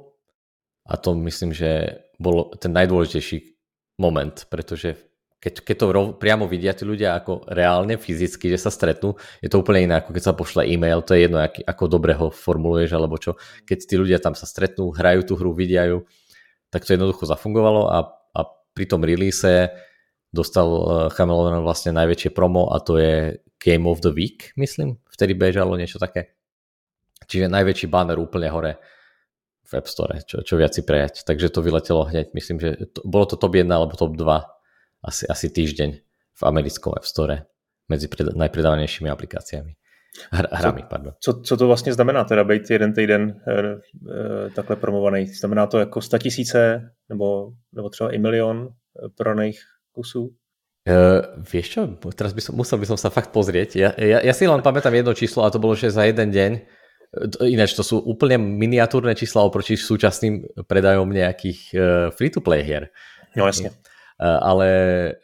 a to myslím, že bol ten najdôležitejší moment, pretože keď, keď to rov, priamo vidia tí ľudia ako reálne, fyzicky, že sa stretnú, je to úplne iné, ako keď sa pošle e-mail, to je jedno, aký, ako dobre ho formuluješ, alebo čo. Keď tí ľudia tam sa stretnú, hrajú tú hru, vidia ju, tak to jednoducho zafungovalo a, a pri tom release dostal Chameleon vlastne najväčšie promo a to je Game of the Week, myslím. Vtedy bežalo niečo také. Čiže najväčší banner úplne hore v App Store, čo, čo viac si prejať. Takže to vyletelo hneď, myslím, že to, bolo to top 1 alebo top 2 asi, asi týždeň v americkom App Store medzi pred, najpredávanejšími aplikáciami. Hr, hrami, co, pardon. Co, co to vlastně znamená, teda být jeden týden e, e, takhle promovaný? Znamená to jako 100 tisíce nebo, nebo třeba i milion prodaných kusů? Uh, vieš čo, teraz by som, musel by som sa fakt pozrieť. Ja, ja, ja si len pamätám jedno číslo a to bolo, že za jeden deň, ináč to sú úplne miniatúrne čísla oproti súčasným predajom nejakých uh, free-to-play hier. No jasne. Uh, ale,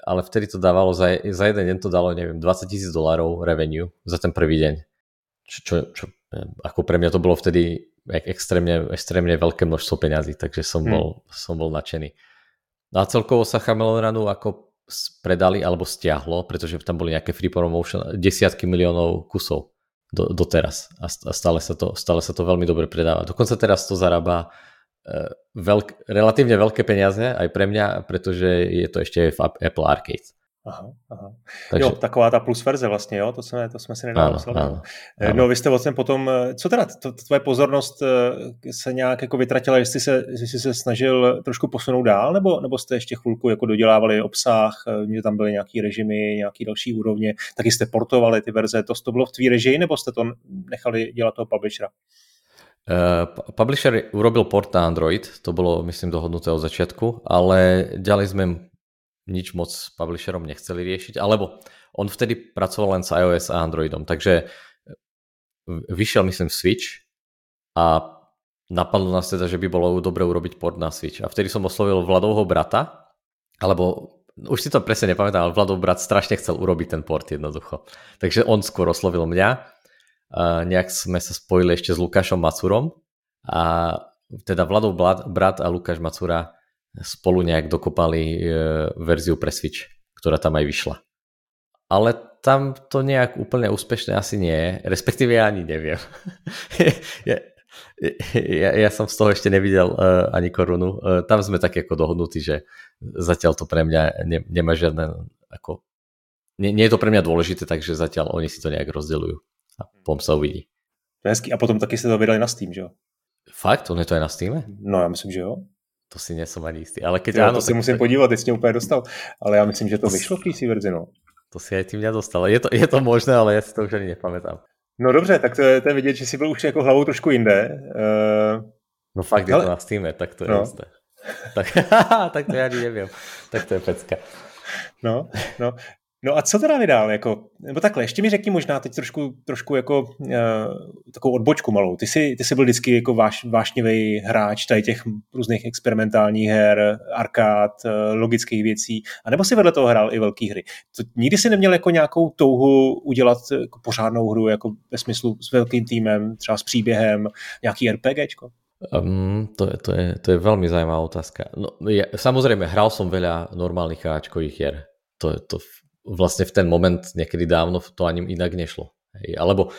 ale vtedy to dávalo, za, za jeden deň to dalo, neviem, 20 tisíc dolárov revenue za ten prvý deň. Čo, čo, čo, ako pre mňa to bolo vtedy extrémne, extrémne veľké množstvo peňazí, takže som, hmm. bol, som bol nadšený. No a celkovo sa Runu ako predali alebo stiahlo, pretože tam boli nejaké free promotion, desiatky miliónov kusov do, doteraz a stále sa, to, stále sa to veľmi dobre predáva. Dokonca teraz to zarába veľk, relatívne veľké peniaze aj pre mňa, pretože je to ešte v Apple Arcade. Aha, aha. Takže... Jo, taková ta plus verze vlastně, jo, to jsme, to jsme si nedávno ano, ano, ano. No, vy jste vlastně potom, eh, co teda, to, tvoje pozornost se nějak jako vytratila, jestli se, jestli se snažil trošku posunout dál, nebo, nebo jste ještě chvilku jako dodělávali obsah, že tam byly nějaký režimy, nějaký další úrovně, taky jste portovali ty verze, to, to bylo v tvý režii, nebo jste to nechali dělat toho publishera? Uh, publisher urobil port na Android, to bolo myslím dohodnuté od začiatku, ale ďalej sme nič moc s publisherom nechceli riešiť, alebo on vtedy pracoval len s iOS a Androidom, takže vyšiel myslím Switch a napadlo nás teda, že by bolo dobre urobiť port na Switch. A vtedy som oslovil Vladovho brata, alebo už si to presne nepamätám, ale Vladov brat strašne chcel urobiť ten port jednoducho. Takže on skôr oslovil mňa. Nejak sme sa spojili ešte s Lukášom Macurom a teda Vladov brat a Lukáš Macura spolu nejak dokopali e, verziu pre Switch, ktorá tam aj vyšla. Ale tam to nejak úplne úspešné asi nie je, respektíve ja ani neviem. *laughs* ja, ja, ja som z toho ešte nevidel uh, ani korunu. Uh, tam sme tak ako dohodnutí, že zatiaľ to pre mňa ne, nemá žiadne ako... Nie, nie je to pre mňa dôležité, takže zatiaľ oni si to nejak rozdelujú. A pom sa uvidí. Hezky. A potom taky ste to vydali na Steam, že jo? Fakt? On je to aj na Steam? No já myslím, že jo. To si nesom ani istý. Ale keď jo, áno, to si tak... musím podívat, teď mě úplně dostal. Ale já myslím, že to, to vyšlo v PC verzi, no. To si aj ty mňa dostal. Je to, je to možné, ale ja si to už ani nepamätám. No dobře, tak to je, to je vidět, že jsi byl už jako hlavou trošku jinde. Uh... No fakt, je ale... to na Steam, tak to je no. jasné. Tak, *laughs* tak to já ani nevím. Tak to je pecka. No, no. No a co teda vydal? Jako, nebo takhle, ještě mi řekni možná teď trošku, trošku jako uh, takovou odbočku malou. Ty jsi, ty jsi byl vždycky jako váš, vášnivý hráč tady těch různých experimentálních her, arkád, uh, logických věcí, a nebo si vedle toho hrál i velké hry. To, nikdy jsi neměl jako nějakou touhu udělat jako pořádnou hru, jako ve smyslu s velkým týmem, třeba s příběhem, nějaký RPGčko? Um, to, je, to, je, to je veľmi zaujímavá otázka. No, ja, samozrejme, hral som veľa normálnych háčkových hier. To, to vlastne v ten moment niekedy dávno to ani inak nešlo. Hej. Alebo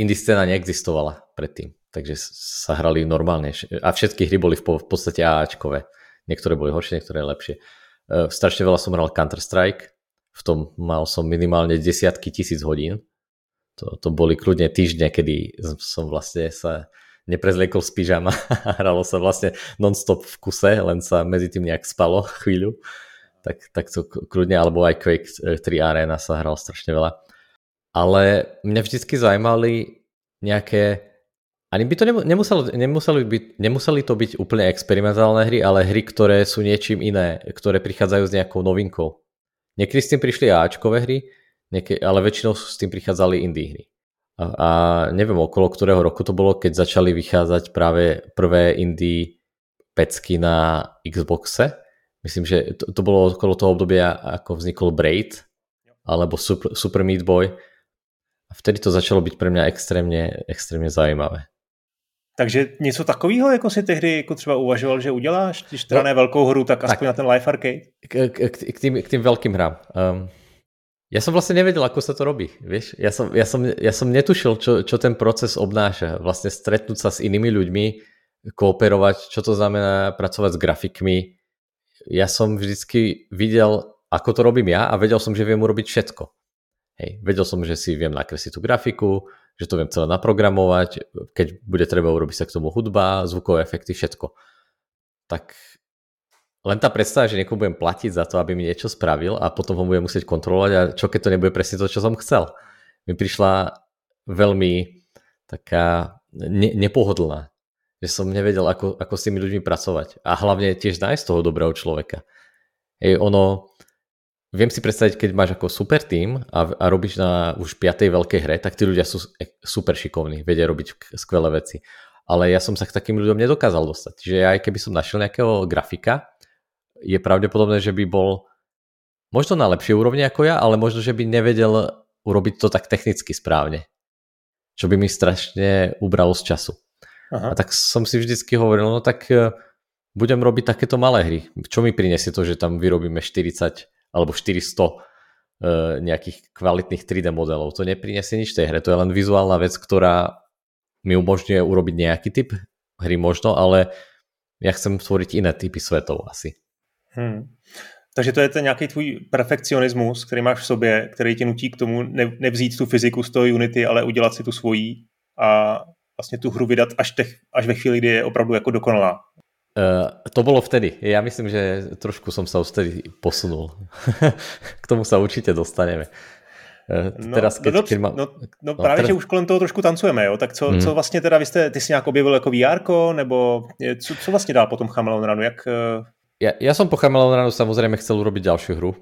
indie scéna neexistovala predtým, takže sa hrali normálne a všetky hry boli v podstate AAčkové. Niektoré boli horšie, niektoré lepšie. Uh, strašne veľa som hral Counter-Strike, v tom mal som minimálne desiatky tisíc hodín. To, to boli kľudne týždne, kedy som vlastne sa neprezliekol z pyžama *laughs* a hralo sa vlastne non-stop v kuse, len sa medzi tým nejak spalo *laughs* chvíľu tak, tak to kľudne, alebo aj Quake 3 Arena sa hral strašne veľa. Ale mňa vždycky zaujímali nejaké, ani by to nemuselo, nemuseli, byť, nemuseli to byť úplne experimentálne hry, ale hry, ktoré sú niečím iné, ktoré prichádzajú s nejakou novinkou. Niekedy s tým prišli Ačkové hry, niekedy, ale väčšinou s tým prichádzali indie hry. A, a neviem, okolo ktorého roku to bolo, keď začali vychádzať práve prvé indie pecky na Xboxe, Myslím, že to, to bolo okolo toho obdobia, ako vznikol Braid alebo Super, Super Meat Boy. A vtedy to začalo byť pre mňa extrémne, extrémne zaujímavé. Takže něco takového, jako si tehdy jako třeba uvažoval, že uděláš, když teda no, ne velkou hru, tak aspoň tak, na ten Life Arcade? K, k, k, tým, k tým veľkým hrám. Um, ja som vlastne nevedel, ako sa to robí, vieš. Ja som, ja som, ja som netušil, čo, čo ten proces obnáša. Vlastne stretnúť sa s inými ľuďmi, kooperovať, čo to znamená pracovať s grafikmi, ja som vždycky videl, ako to robím ja a vedel som, že viem urobiť všetko. Hej, vedel som, že si viem nakresliť tú grafiku, že to viem celé naprogramovať, keď bude treba urobiť sa k tomu hudba, zvukové efekty, všetko. Tak len tá predstava, že niekomu budem platiť za to, aby mi niečo spravil a potom ho budem musieť kontrolovať a čo keď to nebude presne to, čo som chcel. Mi prišla veľmi taká ne- nepohodlná že som nevedel, ako, ako s tými ľuďmi pracovať. A hlavne tiež nájsť toho dobrého človeka. Hej, ono, viem si predstaviť, keď máš ako super tým a, a robíš na už piatej veľkej hre, tak tí ľudia sú super šikovní, vedia robiť skvelé veci. Ale ja som sa k takým ľuďom nedokázal dostať. Čiže ja aj keby som našiel nejakého grafika, je pravdepodobné, že by bol možno na lepšej úrovni ako ja, ale možno, že by nevedel urobiť to tak technicky správne. Čo by mi strašne ubralo z času. Aha. A tak som si vždycky hovoril, no tak e, budem robiť takéto malé hry. Čo mi prinesie to, že tam vyrobíme 40 alebo 400 e, nejakých kvalitných 3D modelov. To neprinesie nič tej hre, to je len vizuálna vec, ktorá mi umožňuje urobiť nejaký typ hry možno, ale ja chcem tvoriť iné typy svetov asi. Hmm. Takže to je ten nějaký tvůj perfekcionismus, který máš v sobě, který tě nutí k tomu ne, nevzít tu fyziku z toho Unity, ale udělat si tu svojí a vlastně tu hru vydat až, těch, až ve chvíli, kdy je opravdu jako dokonalá. Uh, to bolo vtedy. Ja myslím, že trošku som sa už vtedy posunul. *laughs* K tomu sa určite dostaneme. Uh, teraz, keď, no, keď mám... no, no, no právě, teraz... že už kolem toho trošku tancujeme, jo? tak co, hmm. co vlastně teda, vy jste, ty jsi nějak objevil jako VR, nebo co, co vlastně dál potom Chameleon Runu, jak... Uh... Ja, ja som po Chameleon Runu samozrejme chcel urobiť ďalšiu hru.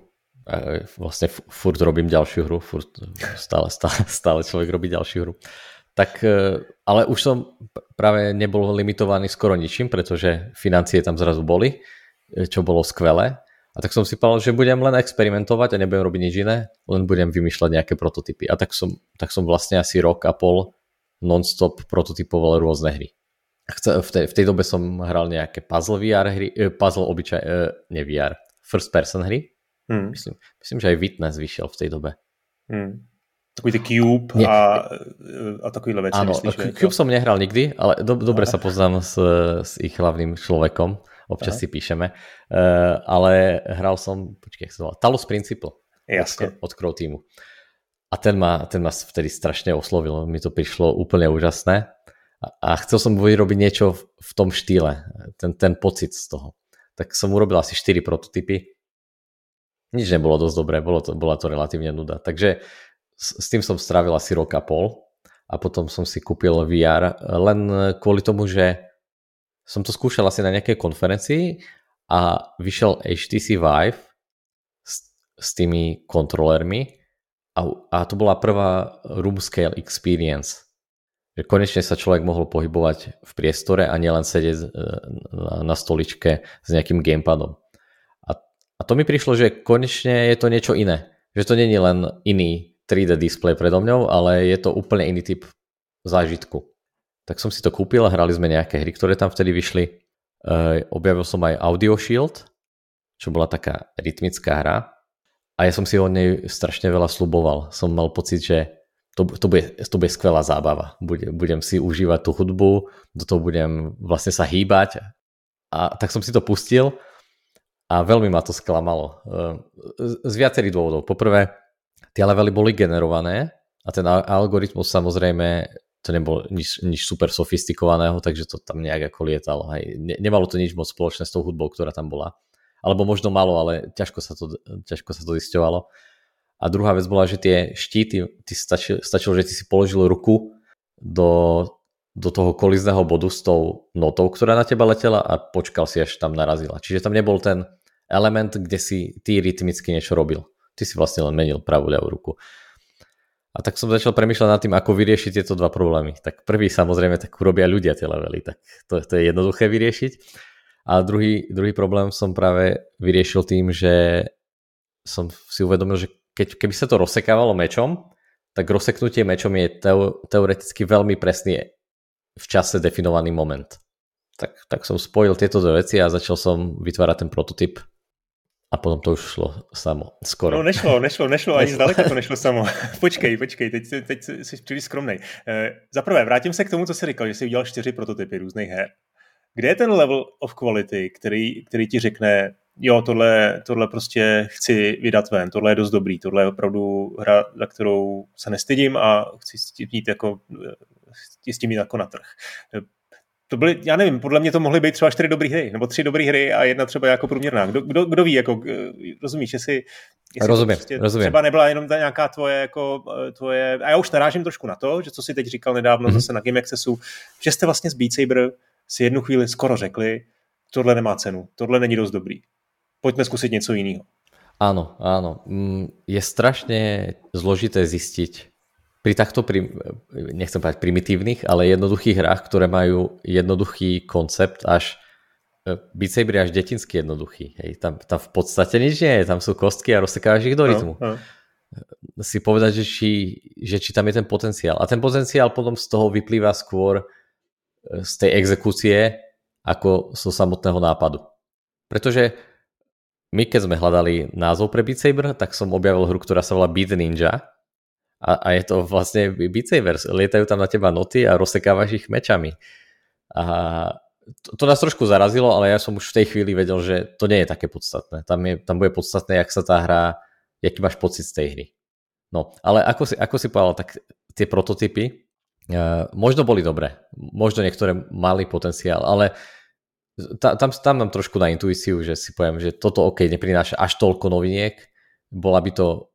Vlastne furt robím ďalšiu hru, furt stále, stále, stále človek robí ďalšiu hru. Tak, e, ale už som práve nebol limitovaný skoro ničím, pretože financie tam zrazu boli, e, čo bolo skvelé. A tak som si povedal, že budem len experimentovať a nebudem robiť nič iné, len budem vymýšľať nejaké prototypy. A tak som, tak som vlastne asi rok a pol non-stop prototypoval rôzne hry. V tej, v tej dobe som hral nejaké puzzle VR hry, eh, puzzle obyčaj, ne VR, first person hry. Hmm. Myslím, myslím, že aj Witness vyšiel v tej dobe. Hmm. Takový ty Cube Nie. a, a takovýhle veci. Áno, myslíš, Cube som nehral nikdy, ale do, dobre sa poznám s, s ich hlavným človekom. Občas Aha. si píšeme. Uh, ale hral som, počkej, jak sa volá, Talos Principle. Jasne. Od, od Crow Teamu. A ten ma, ten ma vtedy strašne oslovil. Mi to prišlo úplne úžasné. A, a chcel som vyrobiť niečo v, v tom štýle. Ten, ten pocit z toho. Tak som urobil asi 4 prototypy. Nič nebolo dosť dobré, bolo to, bola to relatívne nuda. Takže s tým som strávil asi rok a pol a potom som si kúpil VR len kvôli tomu, že som to skúšal asi na nejakej konferencii a vyšiel HTC Vive s, s tými kontrolermi a, a to bola prvá room scale experience. Že konečne sa človek mohol pohybovať v priestore a nielen sedieť e, na stoličke s nejakým gamepadom. A, a to mi prišlo, že konečne je to niečo iné. Že to není len iný 3D display predo mňou, ale je to úplne iný typ zážitku. Tak som si to kúpil a hrali sme nejaké hry, ktoré tam vtedy vyšli. Uh, objavil som aj Audio Shield, čo bola taká rytmická hra. A ja som si o nej strašne veľa sluboval. Som mal pocit, že to, to, bude, to bude skvelá zábava. Bude, budem si užívať tú hudbu, do toho budem vlastne sa hýbať. A tak som si to pustil a veľmi ma to sklamalo. Z, z viacerých dôvodov. Poprvé, tie levely boli generované a ten algoritmus samozrejme to nebolo nič, nič super sofistikovaného, takže to tam nejak ako lietalo. Hej. Ne, nemalo to nič moc spoločné s tou hudbou, ktorá tam bola. Alebo možno malo, ale ťažko sa to, ťažko sa to zisťovalo. A druhá vec bola, že tie štíty, ty stačilo, stačilo, že ty si položil ruku do, do toho kolizného bodu s tou notou, ktorá na teba letela a počkal si, až tam narazila. Čiže tam nebol ten element, kde si ty rytmicky niečo robil. Ty si vlastne len menil pravú ľavú ruku. A tak som začal premýšľať nad tým, ako vyriešiť tieto dva problémy. Tak prvý samozrejme, tak urobia ľudia tie levely, tak to, to je jednoduché vyriešiť. A druhý, druhý problém som práve vyriešil tým, že som si uvedomil, že keď, keby sa to rozsekávalo mečom, tak rozseknutie mečom je teo, teoreticky veľmi presný v čase definovaný moment. Tak, tak som spojil tieto dve veci a začal som vytvárať ten prototyp a potom to už šlo samo, skoro. No nešlo, nešlo, nešlo, ani zdaleka to nešlo samo. *laughs* počkej, počkej, teď, teď jsi příliš skromnej. E, za prvé, vrátím se k tomu, co jsi říkal, že jsi udělal čtyři prototypy různých her. Kde je ten level of quality, který, který ti řekne, jo, tohle, tohle prostě chci vydat ven, tohle je dost dobrý, tohle je opravdu hra, za kterou se nestydím a chci s tím mít jako, s tím mít jako na trh to byly, já nevím, podle mě to mohly být třeba čtyři dobré hry, nebo tři dobré hry a jedna třeba jako průměrná. Kdo, kdo, kdo ví, jako, rozumíš, jestli, jestli rozumím, prostě rozumím. třeba nebyla jenom ta nějaká tvoje, jako, tvoje, a já už narážím trošku na to, že co si teď říkal nedávno mm-hmm. zase na Game Accessu, že jste vlastně z Beat Saber si jednu chvíli skoro řekli, tohle nemá cenu, tohle není dost dobrý. Pojďme zkusit něco jiného. Áno, áno. Mm, je strašne zložité zistiť, pri takto, pri, nechcem povedať primitívnych, ale jednoduchých hrách, ktoré majú jednoduchý koncept, až e, Beat Saber až detinsky jednoduchý. Hej. Tam, tam v podstate nič nie je, tam sú kostky a rozsekávaš ich do no, rytmu. No, no. Si povedať, že či, že či tam je ten potenciál. A ten potenciál potom z toho vyplýva skôr e, z tej exekúcie ako zo samotného nápadu. Pretože my keď sme hľadali názov pre Beat Saber, tak som objavil hru, ktorá sa volá Beat Ninja, a, a je to vlastne Beat. Lietajú tam na teba noty a rozsekávaš ich mečami. A to, to nás trošku zarazilo, ale ja som už v tej chvíli vedel, že to nie je také podstatné. Tam, je, tam bude podstatné, jak sa tá hra, jaký máš pocit z tej hry. No, ale ako si, ako si povedal, tak tie prototypy uh, možno boli dobré, možno niektoré mali potenciál, ale ta, tam, tam mám trošku na intuíciu, že si poviem, že toto OK neprináša až toľko noviniek, bola by to,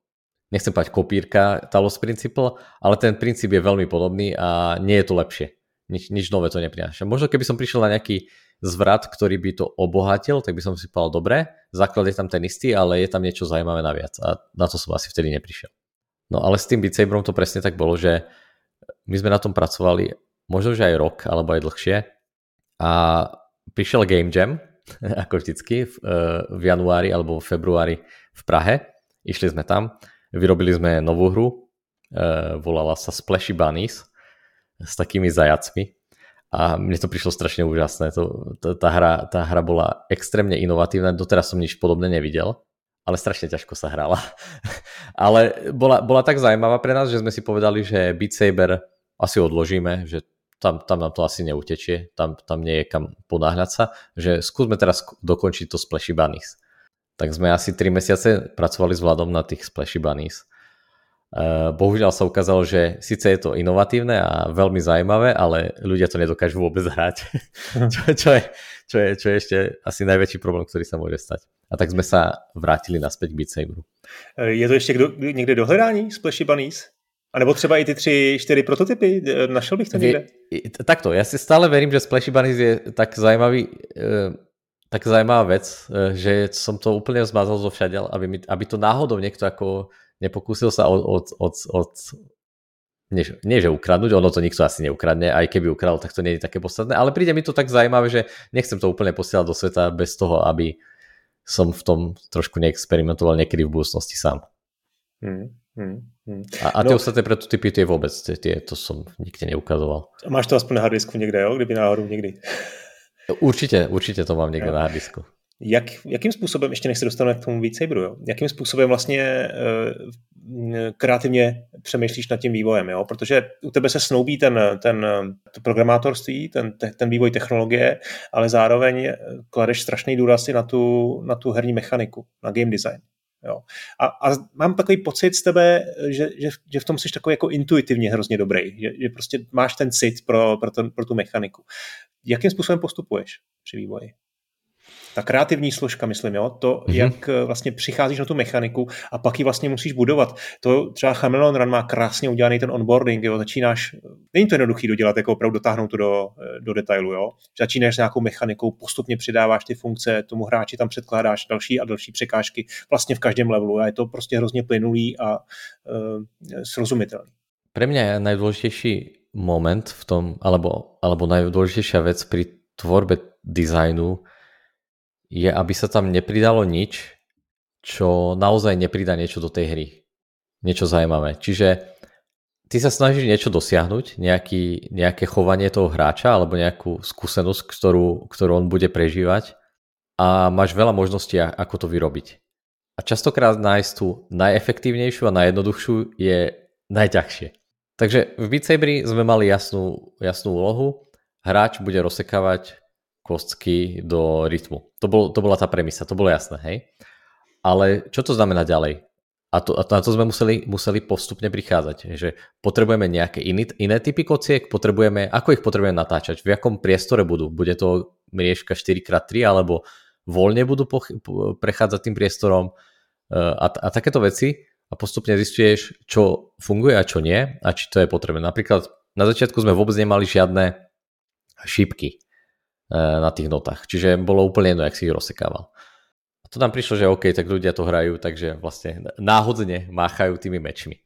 nechcem povedať kopírka Talos Principle, ale ten princíp je veľmi podobný a nie je to lepšie nič, nič nové to neprináša. Možno keby som prišiel na nejaký zvrat, ktorý by to obohatil, tak by som si povedal, dobre, základ je tam ten istý, ale je tam niečo zaujímavé naviac a na to som asi vtedy neprišiel. No ale s tým Beat Saberom to presne tak bolo, že my sme na tom pracovali možno, že aj rok, alebo aj dlhšie a prišiel Game Jam, *laughs* ako vždycky, v, eh, v januári alebo v februári v Prahe. Išli sme tam, vyrobili sme novú hru, eh, volala sa Splashy Bunnies s takými zajacmi a mne to prišlo strašne úžasné. To, to, tá, hra, tá hra bola extrémne inovatívna, doteraz som nič podobné nevidel, ale strašne ťažko sa hrala. *laughs* ale bola, bola tak zaujímavá pre nás, že sme si povedali, že Beat Saber asi odložíme, že tam, tam nám to asi neutečie, tam, tam nie je kam ponáhľať sa, že skúsme teraz dokončiť to Splashy Bunnies. Tak sme asi 3 mesiace pracovali s Vladom na tých Splashy Bunnies Eh, bohužiaľ sa ukázalo, že síce je to inovatívne a veľmi zaujímavé, ale ľudia to nedokážu vôbec hrať. *laughs* čo, čo, je, čo, je, čo je ešte asi najväčší problém, ktorý sa môže stať. A tak sme sa vrátili naspäť k Beat Saberu. Eh, je to ještě kdo, někde do hledání Splashy Bunnies? A nebo třeba i ty tři, čtyři prototypy? Eh, našel bych to někde? Je, takto, ja si stále verím, že Splashy Bunnies je tak zaujímavý, tak zaujímavá vec, že som to úplne zmazal zo všadiaľ, aby, mi, aby to náhodou niekto ako nepokúsil sa od, od, od, od nie, nie že ukradnúť, ono to nikto asi neukradne, aj keby ukradol, tak to nie je také podstatné, ale príde mi to tak zaujímavé, že nechcem to úplne posielať do sveta bez toho, aby som v tom trošku neexperimentoval niekedy v budúcnosti sám. Hmm, hmm, hmm. A, a tie no, ostatné prototypy, tie vôbec, tie, tie, to som nikde neukazoval. Máš to aspoň na hardisku niekde, jo? kdyby náhodou někdy. Určitě, určitě to mám někde jo. na hardisku. Jak, jakým způsobem, ještě než se dostaneme k tomu Beat Saberu, jo? jakým způsobem vlastně e, kreativně přemýšlíš nad tím vývojem, jo? protože u tebe se snoubí ten, ten to programátorství, ten, ten vývoj technologie, ale zároveň kladeš strašný důraz na tu, na tu herní mechaniku, na game design. Jo. A, a mám takový pocit z tebe, že, že, že v tom jsi takový jako intuitivně hrozně dobrý, že, že prostě máš ten cit pro, pro, ten, pro tu mechaniku. Jakým způsobem postupuješ při vývoji? Ta kreativní složka, myslím, jo, to, mm-hmm. jak eh, vlastně přicházíš na tu mechaniku a pak ji vlastně musíš budovat. To třeba Chameleon Run má krásně udělaný ten onboarding, jo, začínáš, není to jednoduchý dodělat, jako opravdu dotáhnout to do, eh, do detailu, jo. Začínáš s nějakou mechanikou, postupně přidáváš ty funkce, tomu hráči tam předkládáš další a další překážky vlastně v každém levelu a je to prostě hrozně plynulý a uh, srozumitelný. Pre mňa je najdôležitejší moment v tom, alebo, alebo najdôležitejšia vec pri tvorbe dizajnu je, aby sa tam nepridalo nič, čo naozaj nepridá niečo do tej hry. Niečo zaujímavé. Čiže ty sa snažíš niečo dosiahnuť, nejaký, nejaké chovanie toho hráča alebo nejakú skúsenosť, ktorú, ktorú on bude prežívať a máš veľa možností, ako to vyrobiť. A častokrát nájsť tú najefektívnejšiu a najjednoduchšiu je najťažšie. Takže v Beat Saberi sme mali jasnú, jasnú úlohu. Hráč bude rozsekávať kostky do rytmu. To, bol, to bola tá premisa, to bolo jasné, hej? Ale čo to znamená ďalej? A, to, a to, na to sme museli, museli postupne prichádzať, že potrebujeme nejaké iné, iné typy kociek, potrebujeme, ako ich potrebujeme natáčať, v akom priestore budú, bude to mriežka 4x3 alebo voľne budú poch- prechádzať tým priestorom e, a, a takéto veci a postupne zistuješ, čo funguje a čo nie a či to je potrebné. Napríklad na začiatku sme vôbec nemali žiadne šípky na tých notách. Čiže bolo úplne jedno, jak si ich rozsekával. A to nám prišlo, že OK, tak ľudia to hrajú, takže vlastne náhodne máchajú tými mečmi.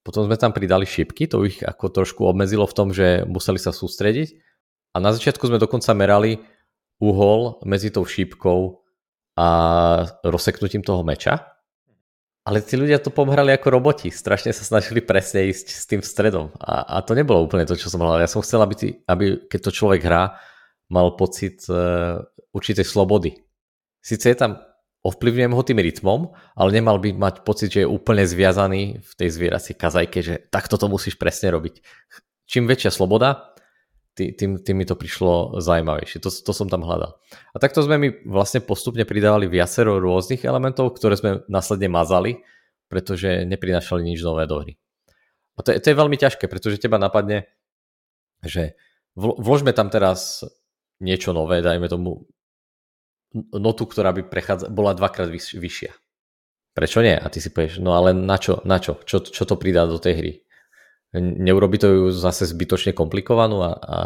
Potom sme tam pridali šipky, to ich ako trošku obmedzilo v tom, že museli sa sústrediť. A na začiatku sme dokonca merali uhol medzi tou šípkou a rozseknutím toho meča. Ale tí ľudia to pomhrali ako roboti. Strašne sa snažili presne ísť s tým stredom. A, a to nebolo úplne to, čo som hľadal. Ja som chcel, aby, ty, aby keď to človek hrá, mal pocit uh, určitej slobody. Sice je tam, ovplyvňujem ho tým rytmom, ale nemal by mať pocit, že je úplne zviazaný v tej zvieracej kazajke, že takto to musíš presne robiť. Čím väčšia sloboda, tým, tým mi to prišlo zaujímavejšie. To, to som tam hľadal. A takto sme mi vlastne postupne pridávali viacero rôznych elementov, ktoré sme následne mazali, pretože neprinašali nič nové do hry. A to je, to je veľmi ťažké, pretože teba napadne, že vložme tam teraz niečo nové, dajme tomu notu, ktorá by prechádza, bola dvakrát vyš, vyššia. Prečo nie? A ty si povieš, no ale na čo? Na čo? Čo, čo to pridá do tej hry? Neurobi to ju zase zbytočne komplikovanú a, a,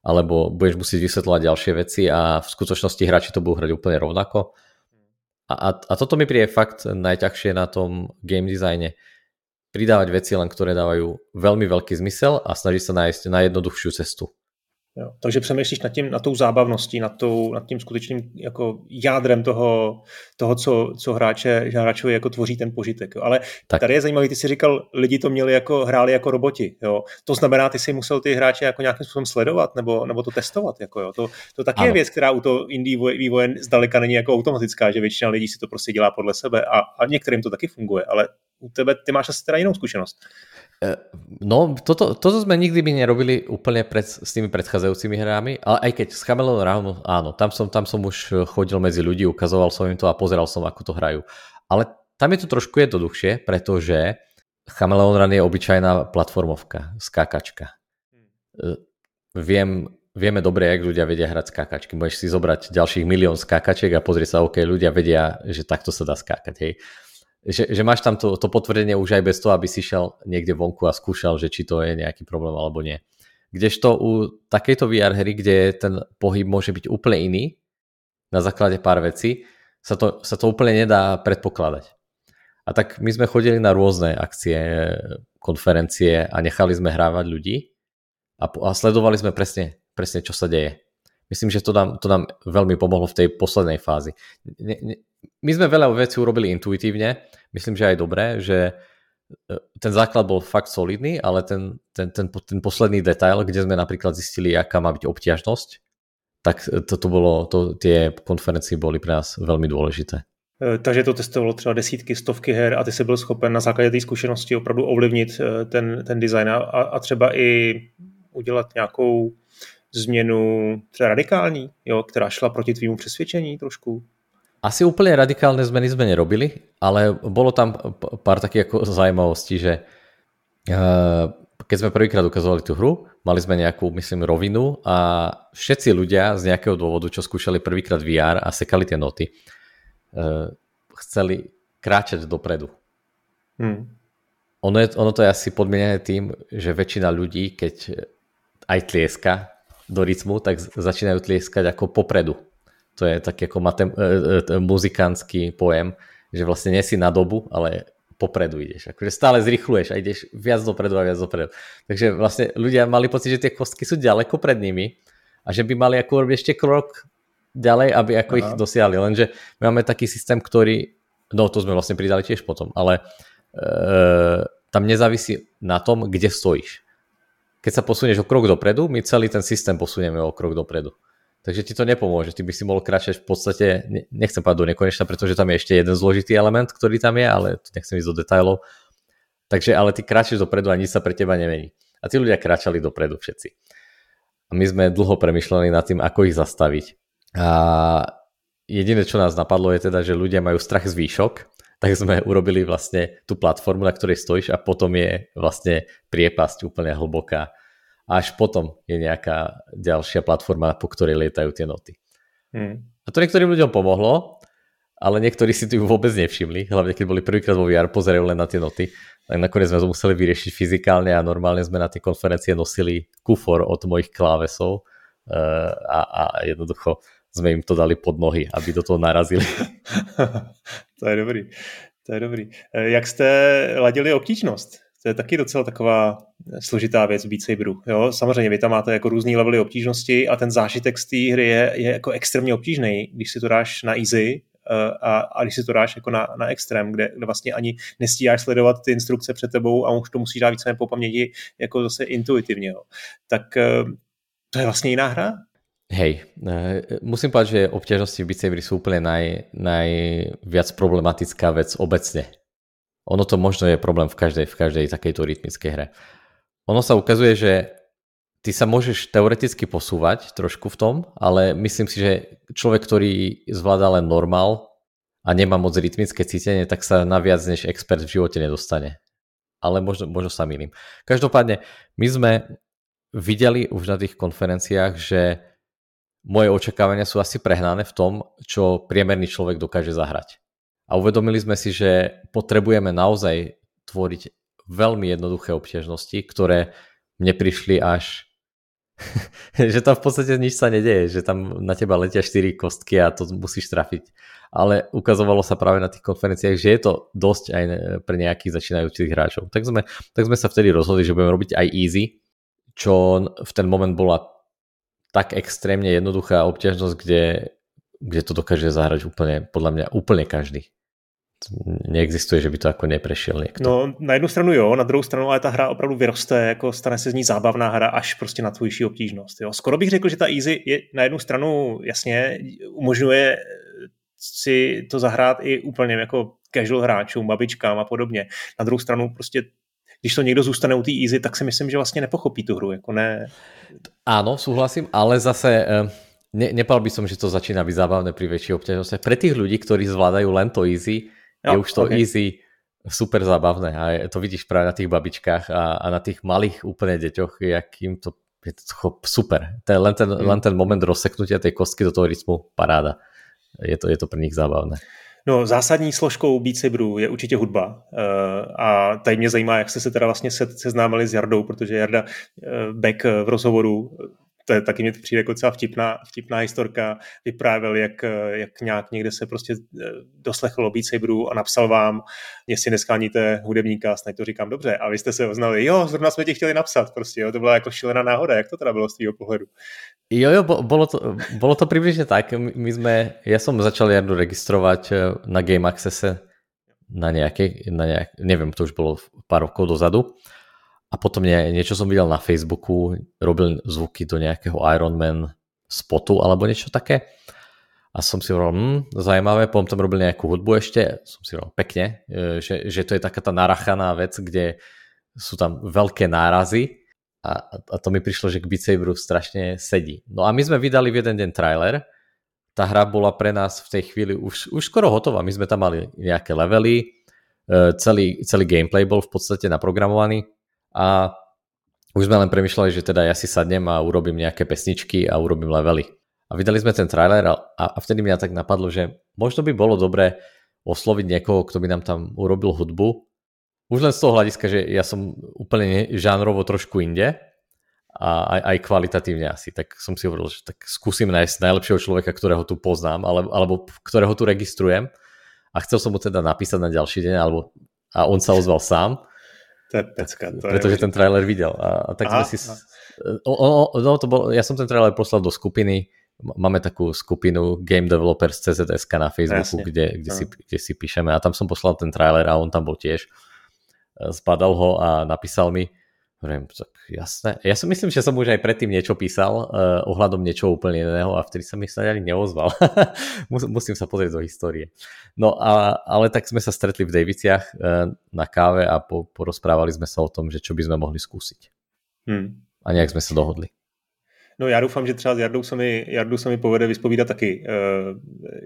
alebo budeš musieť vysvetľovať ďalšie veci a v skutočnosti hráči to budú hrať úplne rovnako. A, a, a toto mi príde fakt najťažšie na tom game designe. Pridávať veci len, ktoré dávajú veľmi veľký zmysel a snažiť sa nájsť najjednoduchšiu cestu. Jo. Takže přemýšlíš nad, tím, nad tou zábavností, nad, tou, nad tím skutečným jako jádrem toho, toho co, co hráče, hráčovi jako tvoří ten požitek. Jo. Ale tak. tady je zajímavý, ty jsi říkal, lidi to měli jako, hráli jako roboti. Jo. To znamená, ty si musel ty hráče jako nějakým způsobem sledovat nebo, nebo to testovat. Jako, jo. To, to taky ano. je věc, která u toho indie vývoje zdaleka není jako automatická, že většina lidí si to prostě dělá podle sebe a, a některým to taky funguje, ale u tebe, ty máš asi teda jinou zkušenost. E, no, toto, toto sme nikdy by nerobili úplne pred, s tými predchádzajúcimi hrami, ale aj keď s Chameleon Round, áno, tam som, tam som už chodil medzi ľudí, ukazoval som im to a pozeral som, ako to hrajú. Ale tam je to trošku jednoduchšie, pretože Chameleon Run je obyčajná platformovka, skákačka. E, viem, vieme dobre, jak ľudia vedia hrať skákačky. Môžeš si zobrať ďalších milión skákačiek a pozrieť sa, OK, ľudia vedia, že takto sa dá skákať, hej že, že máš tam to, to potvrdenie už aj bez toho, aby si šiel niekde vonku a skúšal, že či to je nejaký problém alebo nie. Kdežto u takejto VR hry, kde ten pohyb môže byť úplne iný, na základe pár vecí, sa to, sa to úplne nedá predpokladať. A tak my sme chodili na rôzne akcie, konferencie a nechali sme hrávať ľudí a, a sledovali sme presne, presne, čo sa deje. Myslím, že to nám, to nám veľmi pomohlo v tej poslednej fázi. Ne, ne, my sme veľa vecí urobili intuitívne, myslím, že aj dobré, že e, ten základ bol fakt solidný, ale ten, ten, ten, ten posledný detail, kde sme napríklad zistili, aká má byť obťažnosť, tak to, to bolo, to, tie konferencie boli pre nás veľmi dôležité. E, takže to testovalo třeba desítky, stovky her a ty si byl schopen na základě té zkušenosti opravdu ovlivnit e, ten, ten design a, a třeba i udělat nějakou změnu třeba radikální, jo, která šla proti tvýmu přesvědčení trošku? Asi úplne radikálne zmeny sme nerobili, ale bolo tam pár takých ako zaujímavostí, že uh, keď sme prvýkrát ukazovali tú hru, mali sme nejakú, myslím, rovinu a všetci ľudia z nejakého dôvodu, čo skúšali prvýkrát VR a sekali tie noty, uh, chceli kráčať dopredu. Hmm. Ono, je, ono to je asi podmienené tým, že väčšina ľudí, keď aj tlieska do rytmu, tak začínajú tlieskať ako popredu to je taký ako matem, e, e, muzikánsky pojem, že vlastne nie si na dobu, ale popredu ideš. Akože stále zrychluješ a ideš viac dopredu a viac dopredu. Takže vlastne ľudia mali pocit, že tie kostky sú ďaleko pred nimi a že by mali ako robiť ešte krok ďalej, aby ako Aha. ich dosiahli. Lenže my máme taký systém, ktorý, no to sme vlastne pridali tiež potom, ale e, tam nezávisí na tom, kde stojíš. Keď sa posunieš o krok dopredu, my celý ten systém posunieme o krok dopredu. Takže ti to nepomôže. Ty by si mohol kráčať v podstate, nechcem povedať do nekonečna, pretože tam je ešte jeden zložitý element, ktorý tam je, ale nechcem ísť do detailov. Takže ale ty kráčaš dopredu a nič sa pre teba nemení. A tí ľudia kráčali dopredu všetci. A my sme dlho premyšľali nad tým, ako ich zastaviť. A jediné, čo nás napadlo, je teda, že ľudia majú strach z výšok, tak sme urobili vlastne tú platformu, na ktorej stojíš a potom je vlastne priepasť úplne hlboká a až potom je nejaká ďalšia platforma, po ktorej lietajú tie noty. Hmm. A to niektorým ľuďom pomohlo, ale niektorí si to vôbec nevšimli, hlavne keď boli prvýkrát vo VR, pozerajú len na tie noty. Tak nakoniec sme to museli vyriešiť fyzikálne a normálne sme na tie konferencie nosili kufor od mojich klávesov uh, a, a jednoducho sme im to dali pod nohy, aby do toho narazili. *laughs* *laughs* to je dobrý. To je dobrý. E, jak jste ladili obtížnost? To je taky docela taková složitá věc v Beat Saberu. Jo? Samozřejmě vy tam máte jako různý levely obtížnosti a ten zážitek z té hry je, je jako extrémně obtížný, když si to dáš na easy eh, a, a když si to dáš jako na, na extrém, kde, kde vlastně ani nestíháš sledovat ty instrukce před tebou a už to musíš dát více po paměti jako zase intuitivně. Jo. Tak eh, to je vlastně jiná hra? Hej, eh, musím povedať, že obťažnosti v Saberi sú úplne naj, najviac problematická vec obecne ono to možno je problém v každej, v každej takejto rytmickej hre. Ono sa ukazuje, že ty sa môžeš teoreticky posúvať trošku v tom, ale myslím si, že človek, ktorý zvláda len normál a nemá moc rytmické cítenie, tak sa na viac než expert v živote nedostane. Ale možno, možno sa milím. Každopádne, my sme videli už na tých konferenciách, že moje očakávania sú asi prehnané v tom, čo priemerný človek dokáže zahrať. A uvedomili sme si, že potrebujeme naozaj tvoriť veľmi jednoduché obťažnosti, ktoré mne prišli až *laughs* že tam v podstate nič sa nedeje, že tam na teba letia 4 kostky a to musíš trafiť. Ale ukazovalo sa práve na tých konferenciách, že je to dosť aj pre nejakých začínajúcich hráčov. Tak sme, tak sme sa vtedy rozhodli, že budeme robiť aj easy, čo v ten moment bola tak extrémne jednoduchá obťažnosť, kde, kde to dokáže zahrať úplne, podľa mňa úplne každý neexistuje, že by to jako neprešiel někdo. No, na jednu stranu jo, na druhou stranu ale ta hra opravdu vyroste, jako stane se z ní zábavná hra až prostě na tvůjší obtížnost. Jo. Skoro bych řekl, že ta easy je na jednu stranu jasně umožňuje si to zahrát i úplně jako casual hráčům, babičkám a podobně. Na druhou stranu prostě když to někdo zůstane u té easy, tak si myslím, že vlastně nepochopí tu hru. Jako ne... Áno, súhlasím, ale zase eh, ne, nepal by som, že to začína byť zábavné pri väčšej obťažnosti. Pre tých ľudí, ktorí zvládajú len to easy, jo, je už to okay. easy super zábavné a to vidíš práve na tých babičkách a, a na tých malých úplne deťoch, jakým to je to super. Ten, len, ten, mm. len ten moment rozseknutia tej kostky do toho rytmu, paráda. Je to, je to pre nich zábavné. No, zásadní složkou Beat Saberu je určitě hudba. Uh, a tady mě zajímá, jak jste se teda vlastně seznámili s Jardou, protože Jarda uh, Beck v rozhovoru to je taky mě to přijde jako docela vtipná, vtipná historka, vyprávěl, jak, jak nějak někde se prostě eh, doslechl o Beat a napsal vám, jestli neskáníte hudebníka, snad to říkám dobře, a vy jste se oznali, jo, zrovna jsme ti chtěli napsat, prostě, jo, to byla jako šílená náhoda, jak to teda bylo z tvýho pohledu? Jo, jo, bolo to, bolo to približne tak. My sme, ja som začal Jardu registrovať eh, na Game Accesse na nejaké, na nejak, neviem, to už bolo pár rokov dozadu a potom nie, niečo som videl na Facebooku, robil zvuky do nejakého Ironman spotu alebo niečo také. A som si hovoril, hm, zaujímavé, potom tam robil nejakú hudbu ešte, som si hovoril, pekne, e, že, že to je taká tá narachaná vec, kde sú tam veľké nárazy. A, a to mi prišlo, že k Beat Saberu strašne sedí. No a my sme vydali v jeden deň trailer, tá hra bola pre nás v tej chvíli už, už skoro hotová, my sme tam mali nejaké levely, e, celý, celý gameplay bol v podstate naprogramovaný, a už sme len premyšľali, že teda ja si sadnem a urobím nejaké pesničky a urobím levely. A vydali sme ten trailer a, a vtedy mi tak napadlo, že možno by bolo dobré osloviť niekoho, kto by nám tam urobil hudbu. Už len z toho hľadiska, že ja som úplne žánrovo trošku inde a aj, aj kvalitatívne asi. Tak som si hovoril, že tak skúsim nájsť najlepšieho človeka, ktorého tu poznám, ale, alebo ktorého tu registrujem. A chcel som mu teda napísať na ďalší deň, alebo, a on sa ozval sám. To je pecka. To pretože je... ten trailer videl. A, a tak sme si... O, o, no, to bol, ja som ten trailer poslal do skupiny, máme takú skupinu Game Developers CZSK na Facebooku, Jasne. kde, kde, si, kde si píšeme a tam som poslal ten trailer a on tam bol tiež. Zbadal ho a napísal mi, Hovorím, tak jasné. Ja si myslím, že som už aj predtým niečo písal uh, ohľadom niečo úplne iného a vtedy sa mi snad ani neozval. *laughs* Musím sa pozrieť do histórie. No a, ale tak sme sa stretli v Daviciach uh, na káve a po, porozprávali sme sa o tom, že čo by sme mohli skúsiť. Hmm. A nejak sme sa dohodli. No já doufám, že třeba s Jardou se mi, Jardou se mi povede vyspovídat taky. Eh,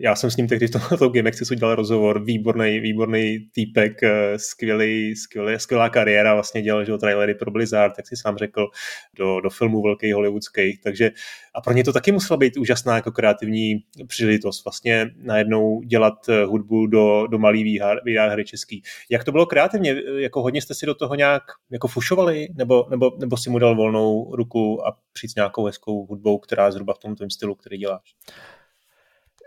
já jsem s ním tehdy v tom *laughs* Game Accessu dělal rozhovor, výborný, výborný týpek, eh, skvělý, skvělý, skvělá kariéra, vlastně dělal že trailery pro Blizzard, jak si sám řekl, do, do filmů velkých hollywoodských, takže a pro ně to taky musela být úžasná jako kreativní příležitost, vlastně najednou dělat eh, hudbu do, do malý výhar hry český. Jak to bylo kreativně? Jako hodně jste si do toho nějak jako fušovali, nebo, nebo, nebo si mu dal volnou ruku a přijít s nějakou hudbou, která zhruba v tom tvém stylu, který děláš?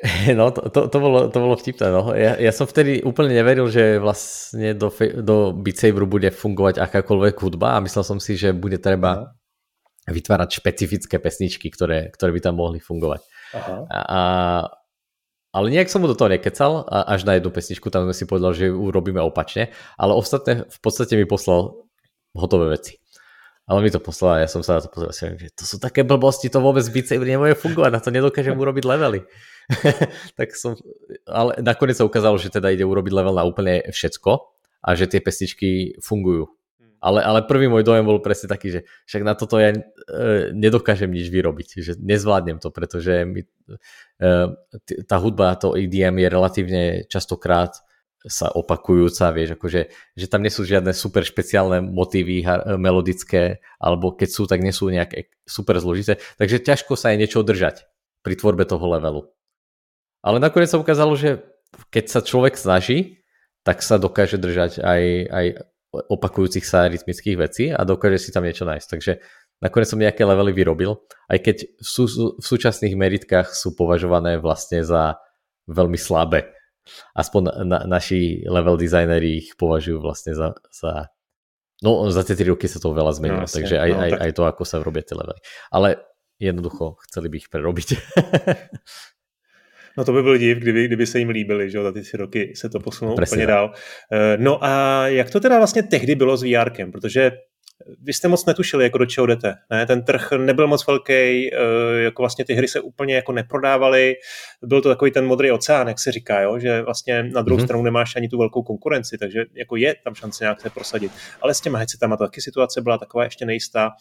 *laughs* No, to, to, to, bolo, to bolo vtipné. No. Ja, ja som vtedy úplne neveril, že vlastne do, do Beat Saberu bude fungovať akákoľvek hudba a myslel som si, že bude treba vytvárať špecifické pesničky, ktoré, ktoré by tam mohli fungovať. Aha. A, ale nejak som mu do toho nekecal, a až na jednu pesničku, tam si povedal, že ju urobíme opačne, ale ostatné v podstate mi poslal hotové veci. Ale mi to poslal a ja som sa na to pozrel, že to sú také blbosti, to vôbec Beat Saber nemôže fungovať, na to nedokážem urobiť levely. *laughs* tak som, ale nakoniec sa ukázalo, že teda ide urobiť level na úplne všetko a že tie pesničky fungujú. Ale, ale prvý môj dojem bol presne taký, že však na toto ja e, nedokážem nič vyrobiť, že nezvládnem to, pretože mi, e, tá hudba, to EDM je relatívne častokrát sa opakujúca, vieš, akože, že tam nie sú žiadne super špeciálne motívy melodické, alebo keď sú, tak nie sú nejaké super zložité, takže ťažko sa aj niečo držať pri tvorbe toho levelu. Ale nakoniec sa ukázalo, že keď sa človek snaží, tak sa dokáže držať aj, aj opakujúcich sa rytmických vecí a dokáže si tam niečo nájsť. Takže nakoniec som nejaké levely vyrobil, aj keď v, sú, v súčasných meritkách sú považované vlastne za veľmi slabé aspoň na, naši level designeri ich považujú vlastne za, za no za tie 3 roky sa to veľa zmenilo, no, takže aj, no, tak... aj to, ako sa robia tie levely. Ale jednoducho chceli by ich prerobiť. *laughs* No to by byl div, kdyby, kdyby se jim líbili, že za ty tři roky se to posunulo úplně dál. Eh, no a jak to teda vlastně tehdy bylo s VRkem, protože vy jste moc netušili, jako do čeho jdete. Ne? Ten trh nebyl moc velký, eh, jako vlastně ty hry se úplně jako neprodávaly. Byl to takový ten modrý oceán, jak se říká, jo? že vlastně na druhou mm-hmm. stranu nemáš ani tu velkou konkurenci, takže jako je tam šance nějak se prosadit. Ale s těma headsetama taky situace byla taková ještě nejistá.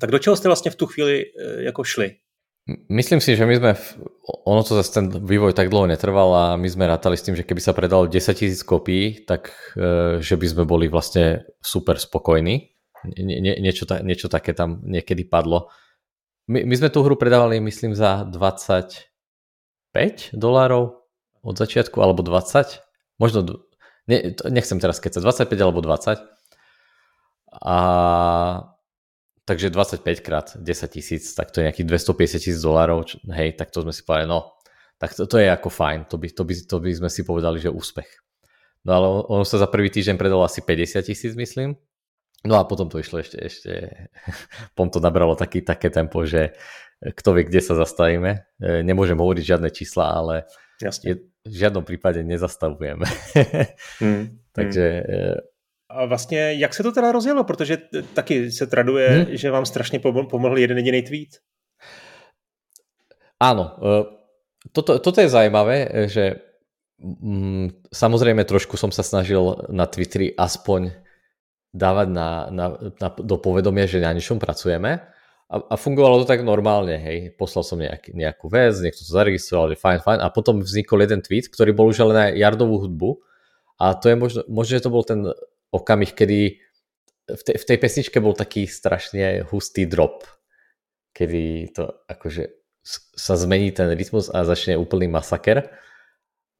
Tak do čeho jste vlastně v tu chvíli eh, jako šli? Myslím si, že my sme, ono to zase ten vývoj tak dlho netrval a my sme rátali s tým, že keby sa predalo 10 tisíc kopií, tak eh, že by sme boli vlastne super spokojní nie, nie, niečo, ta, niečo také tam niekedy padlo. My, my sme tú hru predávali, myslím, za 25 dolárov od začiatku, alebo 20. Možno, ne, nechcem teraz keď sa 25 alebo 20. A takže 25 krát 10 tisíc, tak to je nejakých 250 tisíc dolárov, hej, tak to sme si povedali, no, tak to, to je ako fajn, to by, to, by, to by sme si povedali, že úspech. No ale ono sa za prvý týždeň predalo asi 50 tisíc, myslím, No a potom to išlo ešte, ešte *laughs* potom to nabralo taký, také tempo, že kto vie, kde sa zastavíme. E, nemôžem hovoriť žiadne čísla, ale Jasne. v žiadnom prípade nezastavujeme. *laughs* Hmm. Takže... Hmm. A vlastně, jak se to teda rozjelo? Protože taky se traduje, hmm? že vám strašně pomohl jeden jediný tweet. Áno, toto, toto je zaujímavé, že mm, samozrejme trošku som sa snažil na Twitteri aspoň dávať na, na, na, do povedomia, že na niečom pracujeme. A, a fungovalo to tak normálne, hej, poslal som nejak, nejakú vec, niekto to zaregistroval, že fajn, fajn. A potom vznikol jeden tweet, ktorý bol už ale na jardovú hudbu. A to je možno, možno, že to bol ten okamih, kedy v, te, v tej pesničke bol taký strašne hustý drop, kedy to akože sa zmení ten rytmus a začne úplný masaker.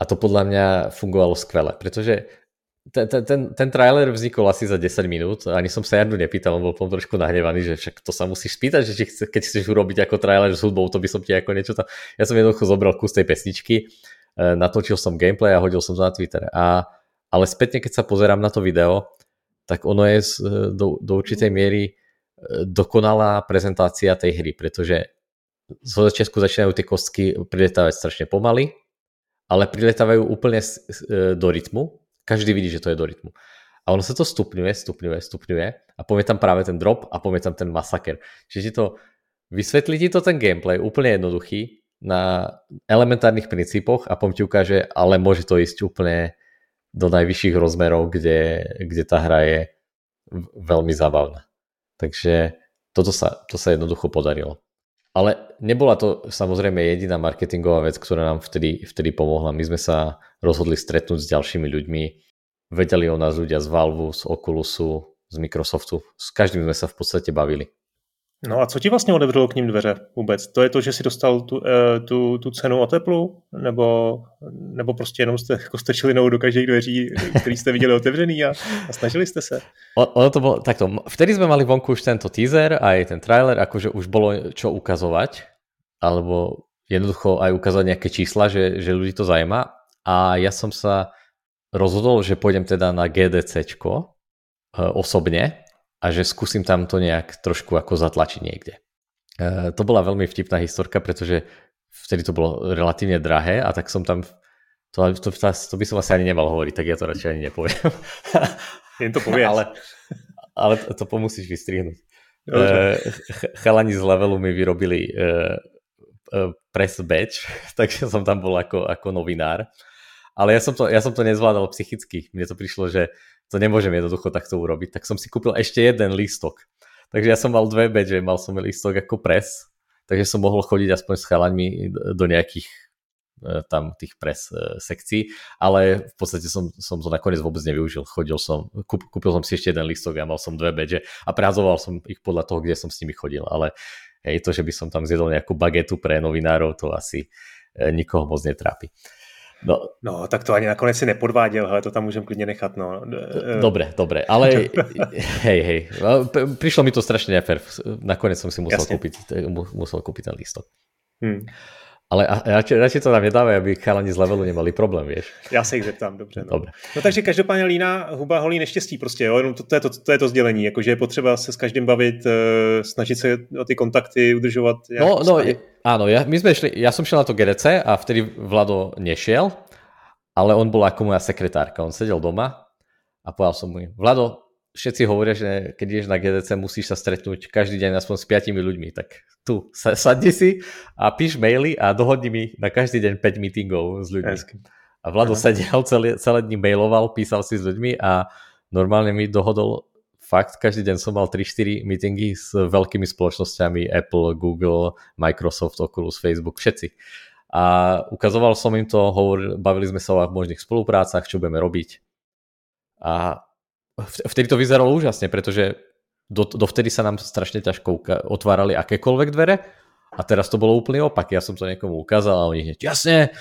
A to podľa mňa fungovalo skvele, pretože ten, ten, ten, trailer vznikol asi za 10 minút, ani som sa Jardu nepýtal, on bol potom trošku nahnevaný, že však to sa musíš spýtať, že chce, keď chceš urobiť ako trailer s hudbou, to by som ti ako niečo tam... Ja som jednoducho zobral kus tej pesničky, e, natočil som gameplay a hodil som to na Twitter. A, ale spätne, keď sa pozerám na to video, tak ono je z, do, do určitej miery e, dokonalá prezentácia tej hry, pretože zo začiatku začínajú tie kostky priletávať strašne pomaly, ale priletávajú úplne e, do rytmu, každý vidí, že to je do rytmu. A ono sa to stupňuje, stupňuje, stupňuje a povie tam práve ten drop a povie tam ten masaker. Čiže ti to vysvetlí ti to ten gameplay úplne jednoduchý na elementárnych princípoch a potom ti ukáže, ale môže to ísť úplne do najvyšších rozmerov, kde, kde tá hra je veľmi zábavná. Takže toto sa, to sa jednoducho podarilo. Ale nebola to samozrejme jediná marketingová vec, ktorá nám vtedy, vtedy pomohla. My sme sa rozhodli stretnúť s ďalšími ľuďmi. Vedeli o nás ľudia z Valve, z Oculusu, z Microsoftu. S každým sme sa v podstate bavili. No a co ti vlastně otevřelo k ním dveře vůbec? To je to, že si dostal tu, eh, tu, tu cenu o teplu? Nebo, nebo prostě jenom jste jako strčili do každých dveří, který jste viděli otevřený a, a snažili jste se? Ono to bolo takto. Vtedy sme mali vonku už tento teaser a aj ten trailer, akože už bolo čo ukazovať, alebo jednoducho aj ukázať nejaké čísla, že, že ľudí to zaujíma. A ja som sa rozhodol, že pôjdem teda na GDCčko eh, osobne a že skúsim tam to nejak trošku ako zatlačiť niekde. E, to bola veľmi vtipná historka, pretože vtedy to bolo relatívne drahé a tak som tam, to, to, to, to by som asi ani nemal hovoriť, tak ja to radšej ani nepoviem. Jen to povedz. ale, ale to, to musíš vystrihnúť. E, chalani z levelu mi vyrobili e, press badge, *laughs* takže som tam bol ako, ako novinár. Ale ja som, to, ja som to nezvládal psychicky. Mne to prišlo, že to nemôžem jednoducho takto urobiť. Tak som si kúpil ešte jeden lístok. Takže ja som mal dve badge, mal som lístok ako pres, takže som mohol chodiť aspoň s chalaňmi do nejakých e, tam tých pres e, sekcií, ale v podstate som, som to nakoniec vôbec nevyužil. Chodil som, kúp, kúpil som si ešte jeden listok a mal som dve badge a prehazoval som ich podľa toho, kde som s nimi chodil, ale hej, to, že by som tam zjedol nejakú bagetu pre novinárov, to asi e, nikoho moc netrápi. No. no, tak to ani nakonec si nepodváděl, ale to tam můžem klidně nechat, no. Dobre, dobre, ale *laughs* hej, hej, prišlo mi to strašne nefér. Nakoniec som si musel Jasne. kúpiť, musel kúpiť ten lístok. Hmm. Ale radši, to nám nedávají, aby chalani z levelu nemali problém, víš? Já se jich zeptám, dobře. No. Dobre. no takže každopádně líná huba holí neštěstí prostě, jo, jenom to, to, je to, to je to sdělení, jakože je potřeba se s každým bavit, uh, snažit se o ty kontakty udržovat. No, no, áno, ja, my sme šli, ja som šiel na to GDC a vtedy Vlado nešiel, ale on bol ako moja sekretárka, on sedel doma a povedal som mu, Vlado, všetci hovoria, že keď ideš na GDC, musíš sa stretnúť každý deň aspoň s piatimi ľuďmi, tak tu sadni si a píš maily a dohodni mi na každý deň 5 meetingov s ľuďmi. Hezky. A Vlado Aha. sedel celé, celé dní mailoval, písal si s ľuďmi a normálne mi dohodol fakt, každý deň som mal 3-4 meetingy s veľkými spoločnosťami Apple, Google, Microsoft, Oculus, Facebook, všetci. A ukazoval som im to, hovor, bavili sme sa o možných spoluprácach, čo budeme robiť. A vtedy to vyzeralo úžasne, pretože do, dovtedy sa nám strašne ťažko otvárali akékoľvek dvere a teraz to bolo úplný opak. Ja som to niekomu ukázal a oni hneď, jasne,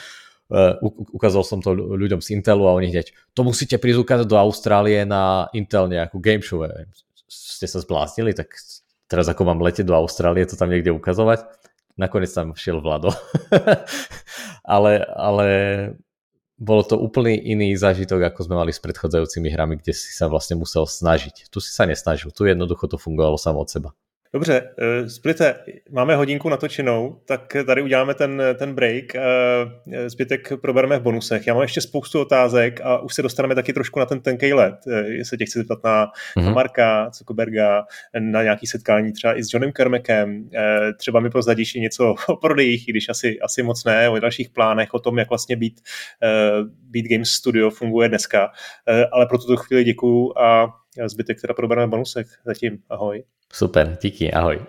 uh, ukázal som to ľuďom z Intelu a oni hneď, to musíte prísť ukázať do Austrálie na Intel nejakú game show. Ste sa zbláznili, tak teraz ako mám letieť do Austrálie, to tam niekde ukazovať. Nakoniec tam šiel Vlado. *laughs* ale, ale bolo to úplný iný zážitok, ako sme mali s predchádzajúcimi hrami, kde si sa vlastne musel snažiť. Tu si sa nesnažil, tu jednoducho to fungovalo samo od seba. Dobře, eh, Splite, máme hodinku natočenou, tak tady uděláme ten, ten break. Eh, zbytek probereme v bonusech. Já mám ještě spoustu otázek a už se dostaneme taky trošku na ten tenkej let. Eh, jestli tě chci zeptat na, mm-hmm. na Marka Zuckerberga, na nějaký setkání třeba i s Johnem Kermekem. Třeba mi prozradíš i něco *laughs* o prodejích, i když asi, asi moc ne, o dalších plánech, o tom, jak vlastně být, být Games Studio funguje dneska. Ale pro tuto chvíli děkuju a zbytek teda probereme v bonusech. Zatím ahoj. Super, díky, ahoj.